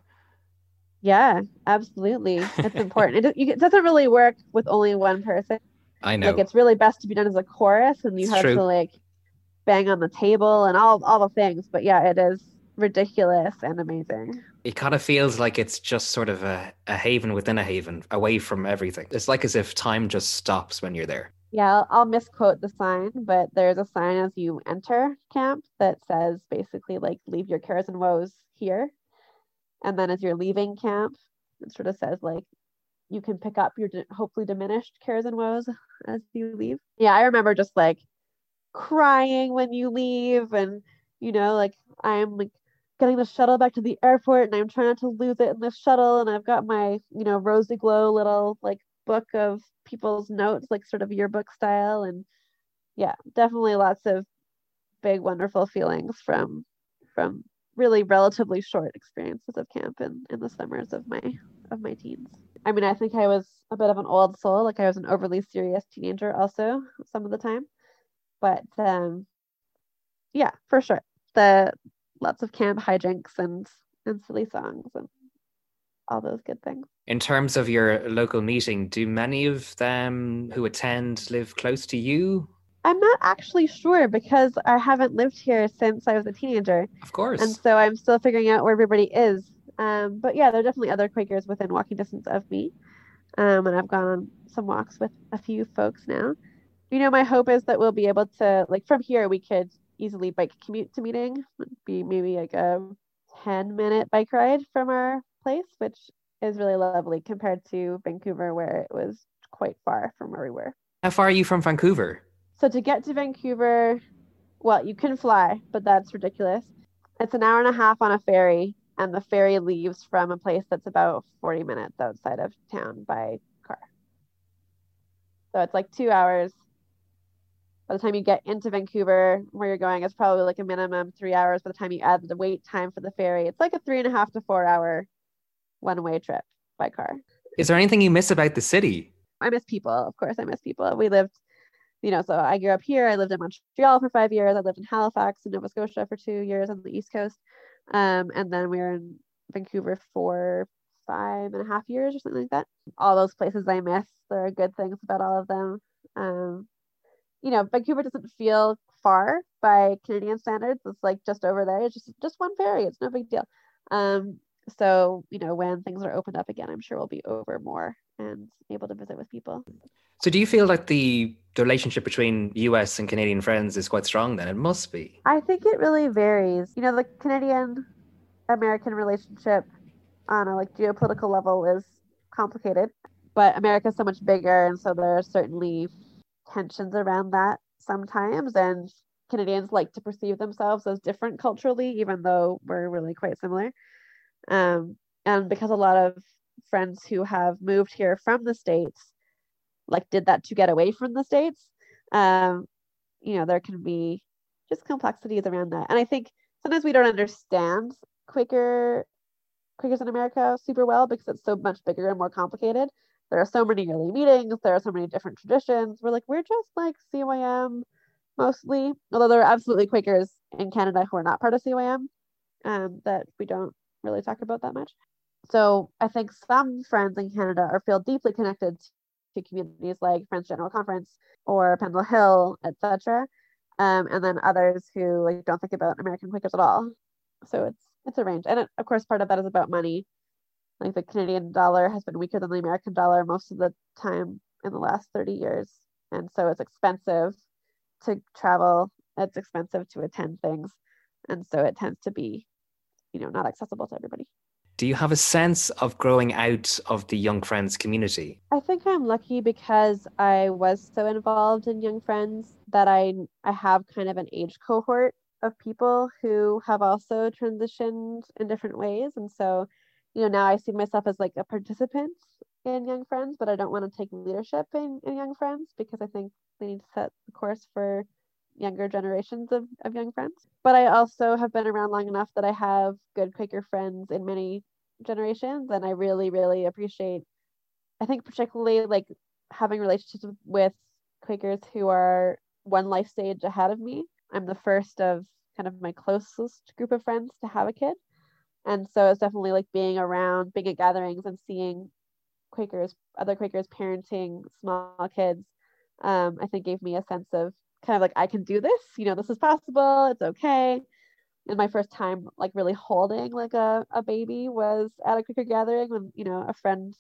Yeah, absolutely. It's important. it, it doesn't really work with only one person. I know. Like it's really best to be done as a chorus, and you It's have true. to like bang on the table and all all the things. But yeah, it is ridiculous and amazing. it kind of feels like it's just sort of a, a haven within a haven, away from everything. It's like as if time just stops when you're there. Yeah, I'll, I'll misquote the sign, but there's a sign as you enter camp that says basically like leave your cares and woes here. And then as you're leaving camp, it sort of says like you can pick up your di- hopefully diminished cares and woes as you leave. Yeah, I remember just like crying when you leave and you know like I'm like getting the shuttle back to the airport and I'm trying not to lose it in the shuttle and I've got my, you know, rosy glow little like book of people's notes, like sort of yearbook style. And yeah, definitely lots of big, wonderful feelings from from really relatively short experiences of camp in, in the summers of my of my teens. I mean, I think I was a bit of an old soul, like I was an overly serious teenager also some of the time. But um yeah, for sure. The lots of camp hijinks and and silly songs and all those good things. In terms of your local meeting, do many of them who attend live close to you? I'm not actually sure because I haven't lived here since I was a teenager. Of course. And so I'm still figuring out where everybody is. Um, but yeah, there are definitely other Quakers within walking distance of me. Um, and I've gone on some walks with a few folks now. You know, my hope is that we'll be able to, like, from here, we could easily bike commute to meeting, would be maybe like a 10 minute bike ride from our place, which is really lovely compared to Vancouver, where it was quite far from where we were. How far are you from Vancouver? So to get to Vancouver, well, you can fly, but that's ridiculous. It's an hour and a half on a ferry, and the ferry leaves from a place that's about 40 minutes outside of town by car. So it's like two hours. By the time you get into Vancouver, where you're going, it's probably like a minimum three hours. By the time you add the wait time for the ferry, it's like a three and a half to four hour one way trip by car. Is there anything you miss about the city? I miss people. Of course, I miss people. We lived, you know, so I grew up here. I lived in Montreal for five years. I lived in Halifax in Nova Scotia for two years on the East Coast. Um, and then we were in Vancouver for five and a half years or something like that. All those places I miss. There are good things about all of them. Um, you know, Vancouver doesn't feel far by Canadian standards. It's like just over there. It's just just one ferry. It's no big deal. Um, so you know, when things are opened up again, I'm sure we'll be over more and able to visit with people. So do you feel like the, the relationship between US and Canadian friends is quite strong then? It must be. I think it really varies. You know, the Canadian American relationship on a like geopolitical level is complicated, but America's so much bigger, and so there are certainly tensions around that sometimes. And Canadians like to perceive themselves as different culturally, even though we're really quite similar. Um, and because a lot of friends who have moved here from the states like did that to get away from the states. Um you know there can be just complexities around that. And i think sometimes we don't understand quaker quakers in america super well because it's so much bigger and more complicated. There are so many yearly meetings. There are so many different traditions. We're like we're just like cym mostly although there are absolutely quakers in canada who are not part of cym um, that we don't really talk about that much so I think some friends in Canada are feel deeply connected to communities like Friends General Conference or Pendle Hill, etc. Um, and then others who like don't think about American Quakers at all. So it's it's a range, and it, of course part of that is about money. Like the Canadian dollar has been weaker than the American dollar most of the time in the last 30 years, and so it's expensive to travel. It's expensive to attend things, and so it tends to be, you know, not accessible to everybody. Do you have a sense of growing out of the Young Friends community? I think I'm lucky because I was so involved in Young Friends that I I have kind of an age cohort of people who have also transitioned in different ways, and so you know now I see myself as like a participant in Young Friends, but I don't want to take leadership in, in Young Friends because I think they need to set the course for younger generations of, of young friends. But I also have been around long enough that I have good Quaker friends in many generations and I really, really appreciate I think particularly like having relationships with Quakers who are one life stage ahead of me. I'm the first of kind of my closest group of friends to have a kid. And so it's definitely like being around, being at gatherings and seeing Quakers, other Quakers parenting small kids, um, I think gave me a sense of kind of like, I can do this, you know, this is possible, it's okay. And my first time like really holding like a, a baby was at a Quaker gathering when, you know, a friend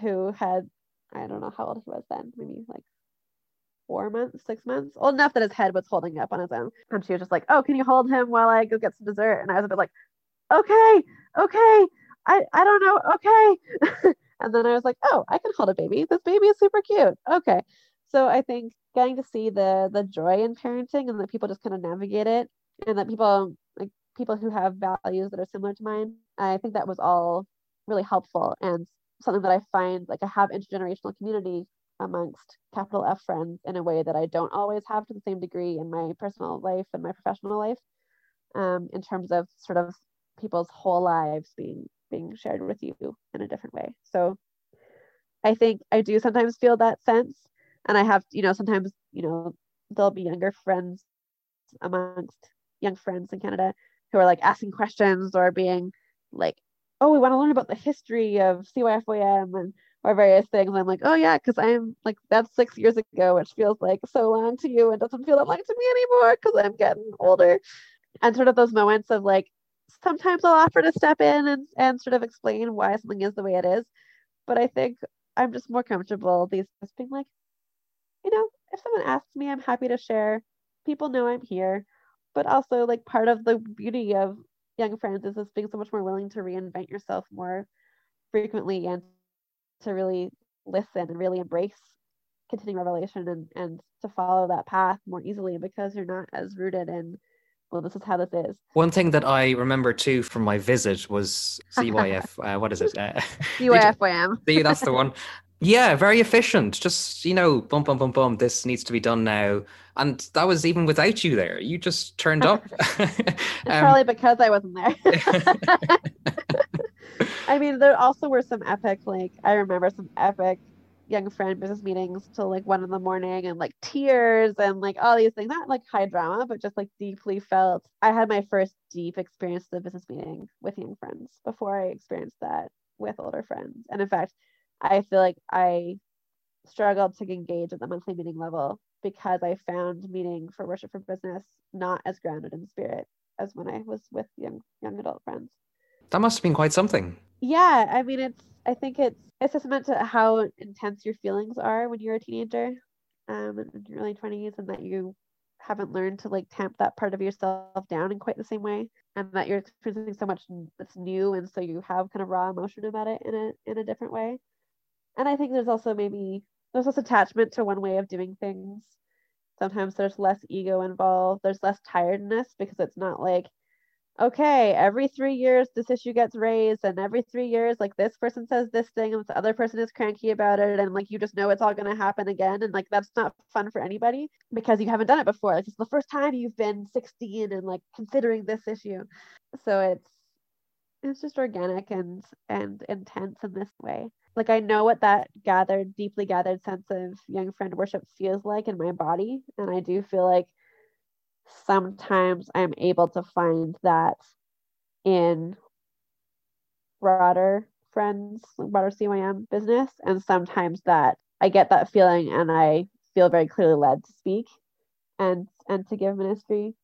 who had, I don't know how old he was then, maybe like four months, six months, old enough that his head was holding up on his own. And she was just like, Oh, can you hold him while I go get some dessert? And I was a bit like, Okay, okay, I, I don't know, okay. <laughs> and then I was like, Oh, I can hold a baby. This baby is super cute. Okay. So I think getting to see the the joy in parenting and that people just kind of navigate it and that people like people who have values that are similar to mine, I think that was all really helpful and something that I find like I have intergenerational community amongst capital F friends in a way that I don't always have to the same degree in my personal life and my professional life, um, in terms of sort of people's whole lives being being shared with you in a different way. So I think I do sometimes feel that sense. And I have, you know, sometimes, you know, there'll be younger friends amongst young friends in Canada who are like asking questions or being like, oh, we want to learn about the history of CYFYM and or various things. I'm like, oh yeah, because I'm like that's six years ago, which feels like so long to you and doesn't feel that long to me anymore because I'm getting older. And sort of those moments of like sometimes I'll offer to step in and, and sort of explain why something is the way it is. But I think I'm just more comfortable these days being like, you know, if someone asks me, I'm happy to share. People know I'm here. But also like part of the beauty of young friends is just being so much more willing to reinvent yourself more frequently and to really listen and really embrace continuing revelation and, and to follow that path more easily because you're not as rooted in well this is how this is. One thing that i remember too from my visit was cyf <laughs> uh, what is it? Uh, <laughs> cyfym <laughs> that's the one yeah very efficient. Just you know bum bum bum bum this needs to be done now. And that was even without you there. You just turned up. <laughs> <laughs> Um, probably because i wasn't there. <laughs> I mean, there also were some epic, like, I remember some epic young friend business meetings till like one in the morning and like tears and like all these things, not like high drama, but just like deeply felt. I had my first deep experience of the business meeting with young friends before I experienced that with older friends. And in fact, I feel like I struggled to engage at the monthly meeting level because I found meeting for worship for business not as grounded in spirit as when I was with young young adult friends. That must have been quite something. Yeah, I mean, it's. I think it's it's testament to how intense your feelings are when you're a teenager, um, in your early twenties, and that you haven't learned to like tamp that part of yourself down in quite the same way, and that you're experiencing so much that's new, and so you have kind of raw emotion about it in a in a different way. And I think there's also maybe there's less attachment to one way of doing things. Sometimes there's less ego involved. There's less tiredness because it's not like okay, every three years this issue gets raised, and every three years, like this person says this thing, and this other person is cranky about it, and like you just know it's all going to happen again, and like that's not fun for anybody because you haven't done it before. Like it's the first time you've been 16 and like considering this issue, so it's it's just organic and and intense in this way. Like I know what that gathered, deeply gathered sense of young friend worship feels like in my body, and I do feel like sometimes I'm able to find that in broader friends, broader CYM business, and sometimes that I get that feeling and I feel very clearly led to speak and and to give ministry.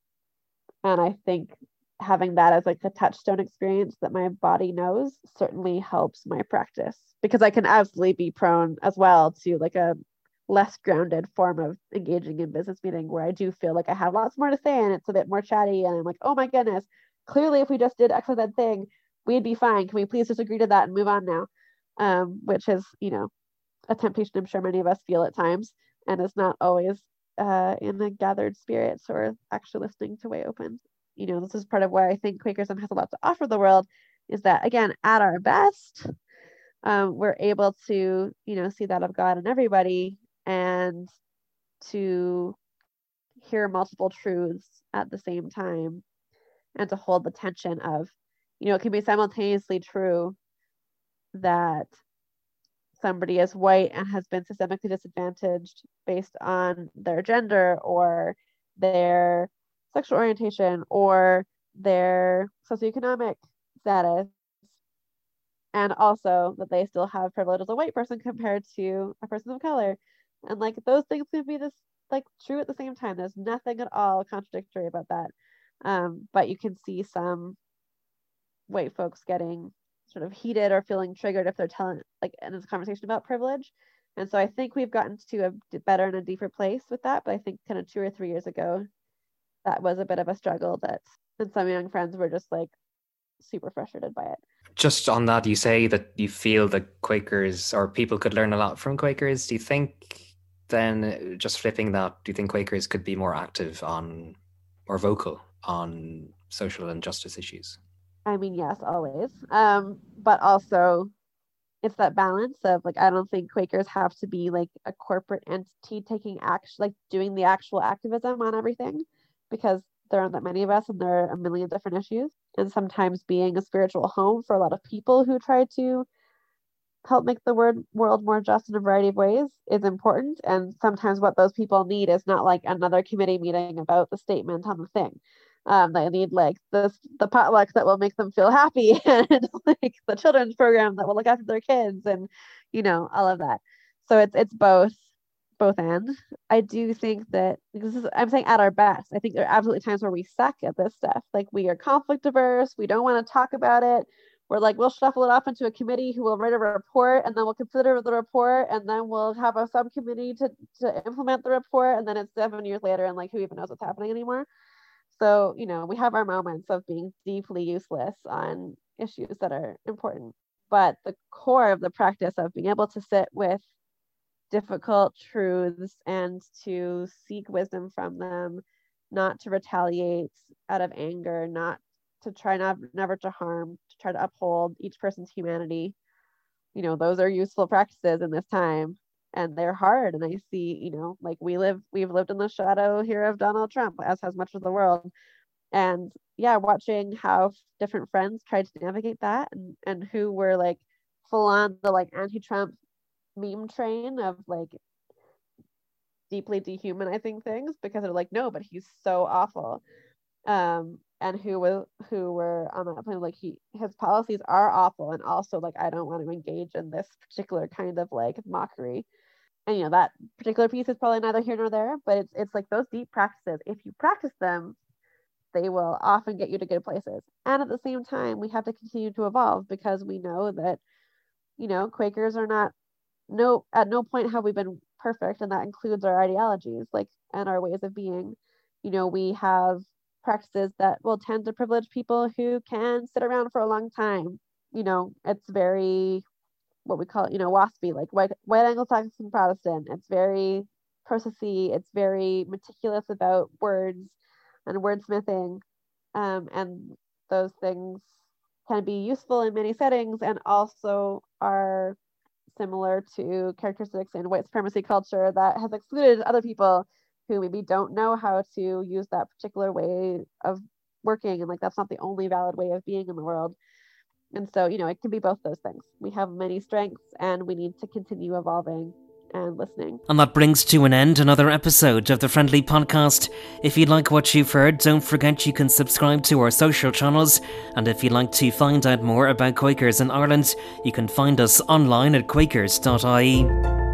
And I think having that as like a touchstone experience that my body knows certainly helps my practice because I can absolutely be prone as well to like a less grounded form of engaging in business meeting where I do feel like I have lots more to say and it's a bit more chatty and I'm like, oh my goodness, clearly if we just did X or that thing, we'd be fine. Can we please just agree to that and move on now? Um, which is, you know, a temptation I'm sure many of us feel at times and is not always uh, in the gathered spirits or actually listening to way open. You know, this is part of why I think Quakerism has a lot to offer the world is that again, at our best, um, we're able to, you know, see that of God in everybody and to hear multiple truths at the same time and to hold the tension of you know it can be simultaneously true that somebody is white and has been systemically disadvantaged based on their gender or their sexual orientation or their socioeconomic status and also that they still have privilege as a white person compared to a person of color. And like those things can be this like true at the same time. There's nothing at all contradictory about that. Um, but you can see some white folks getting sort of heated or feeling triggered if they're telling like in this conversation about privilege. And so i think we've gotten to a better and a deeper place with that but i think kind of two or three years ago that was a bit of a struggle that and some young friends were just like super frustrated by it. Just on that you say that you feel that quakers or people could learn a lot from quakers. Do you think then just flipping that do you think quakers could be more active on or vocal on social and justice issues? I mean, yes, always. Um, but also it's that balance of like I don't think Quakers have to be like a corporate entity taking action like doing the actual activism on everything because there aren't that many of us and there are a million different issues. And sometimes being a spiritual home for a lot of people who try to help make the word world more just in a variety of ways is important. And sometimes what those people need is not like another committee meeting about the statement on the thing um, they need like the the potlucks that will make them feel happy <laughs> and like the children's program that will look after their kids and you know all of that so it's it's both both ends. I do think that this is i'm saying at our best i think there are absolutely times where we suck at this stuff. Like we are conflict averse we don't want to talk about it. We're like we'll shuffle it off into a committee who will write a report and then we'll consider the report and then we'll have a subcommittee to, to implement the report and then it's seven years later and like who even knows what's happening anymore. So, you know, we have our moments of being deeply useless on issues that are important. But the core of the practice of being able to sit with difficult truths and to seek wisdom from them, not to retaliate out of anger, not to try not never to harm, to try to uphold each person's humanity. You know, those are useful practices in this time and they're hard and i see you know like we live we've lived in the shadow here of donald trump as has much of the world and yeah watching how different friends tried to navigate that and, and who were like full on the like anti-trump meme train of like deeply dehumanizing things because they're like no but he's so awful. Um and who was who were on that point like he his policies are awful and also like i don't want to engage in this particular kind of like mockery. And you know that particular piece is probably neither here nor there but it's it's like those deep practices if you practice them they will often get you to good places. And at the same time we have to continue to evolve because we know that you know quakers are not no at no point have we been perfect and that includes our ideologies like and our ways of being you know we have practices that will tend to privilege people who can sit around for a long time you know it's very what we call, you know, WASPy, like white white Anglo-Saxon Protestant. It's very processy. It's very meticulous about words and wordsmithing, um, and those things can be useful in many settings and also are similar to characteristics in white supremacy culture that has excluded other people who maybe don't know how to use that particular way of working and like that's not the only valid way of being in the world and so, you know, it can be both those things. We have many strengths and we need to continue evolving and listening. And that brings to an end another episode of the Friendly Podcast. If you like what you've heard, don't forget you can subscribe to our social channels. And if you'd like to find out more about Quakers in Ireland, you can find us online at quakers.ie.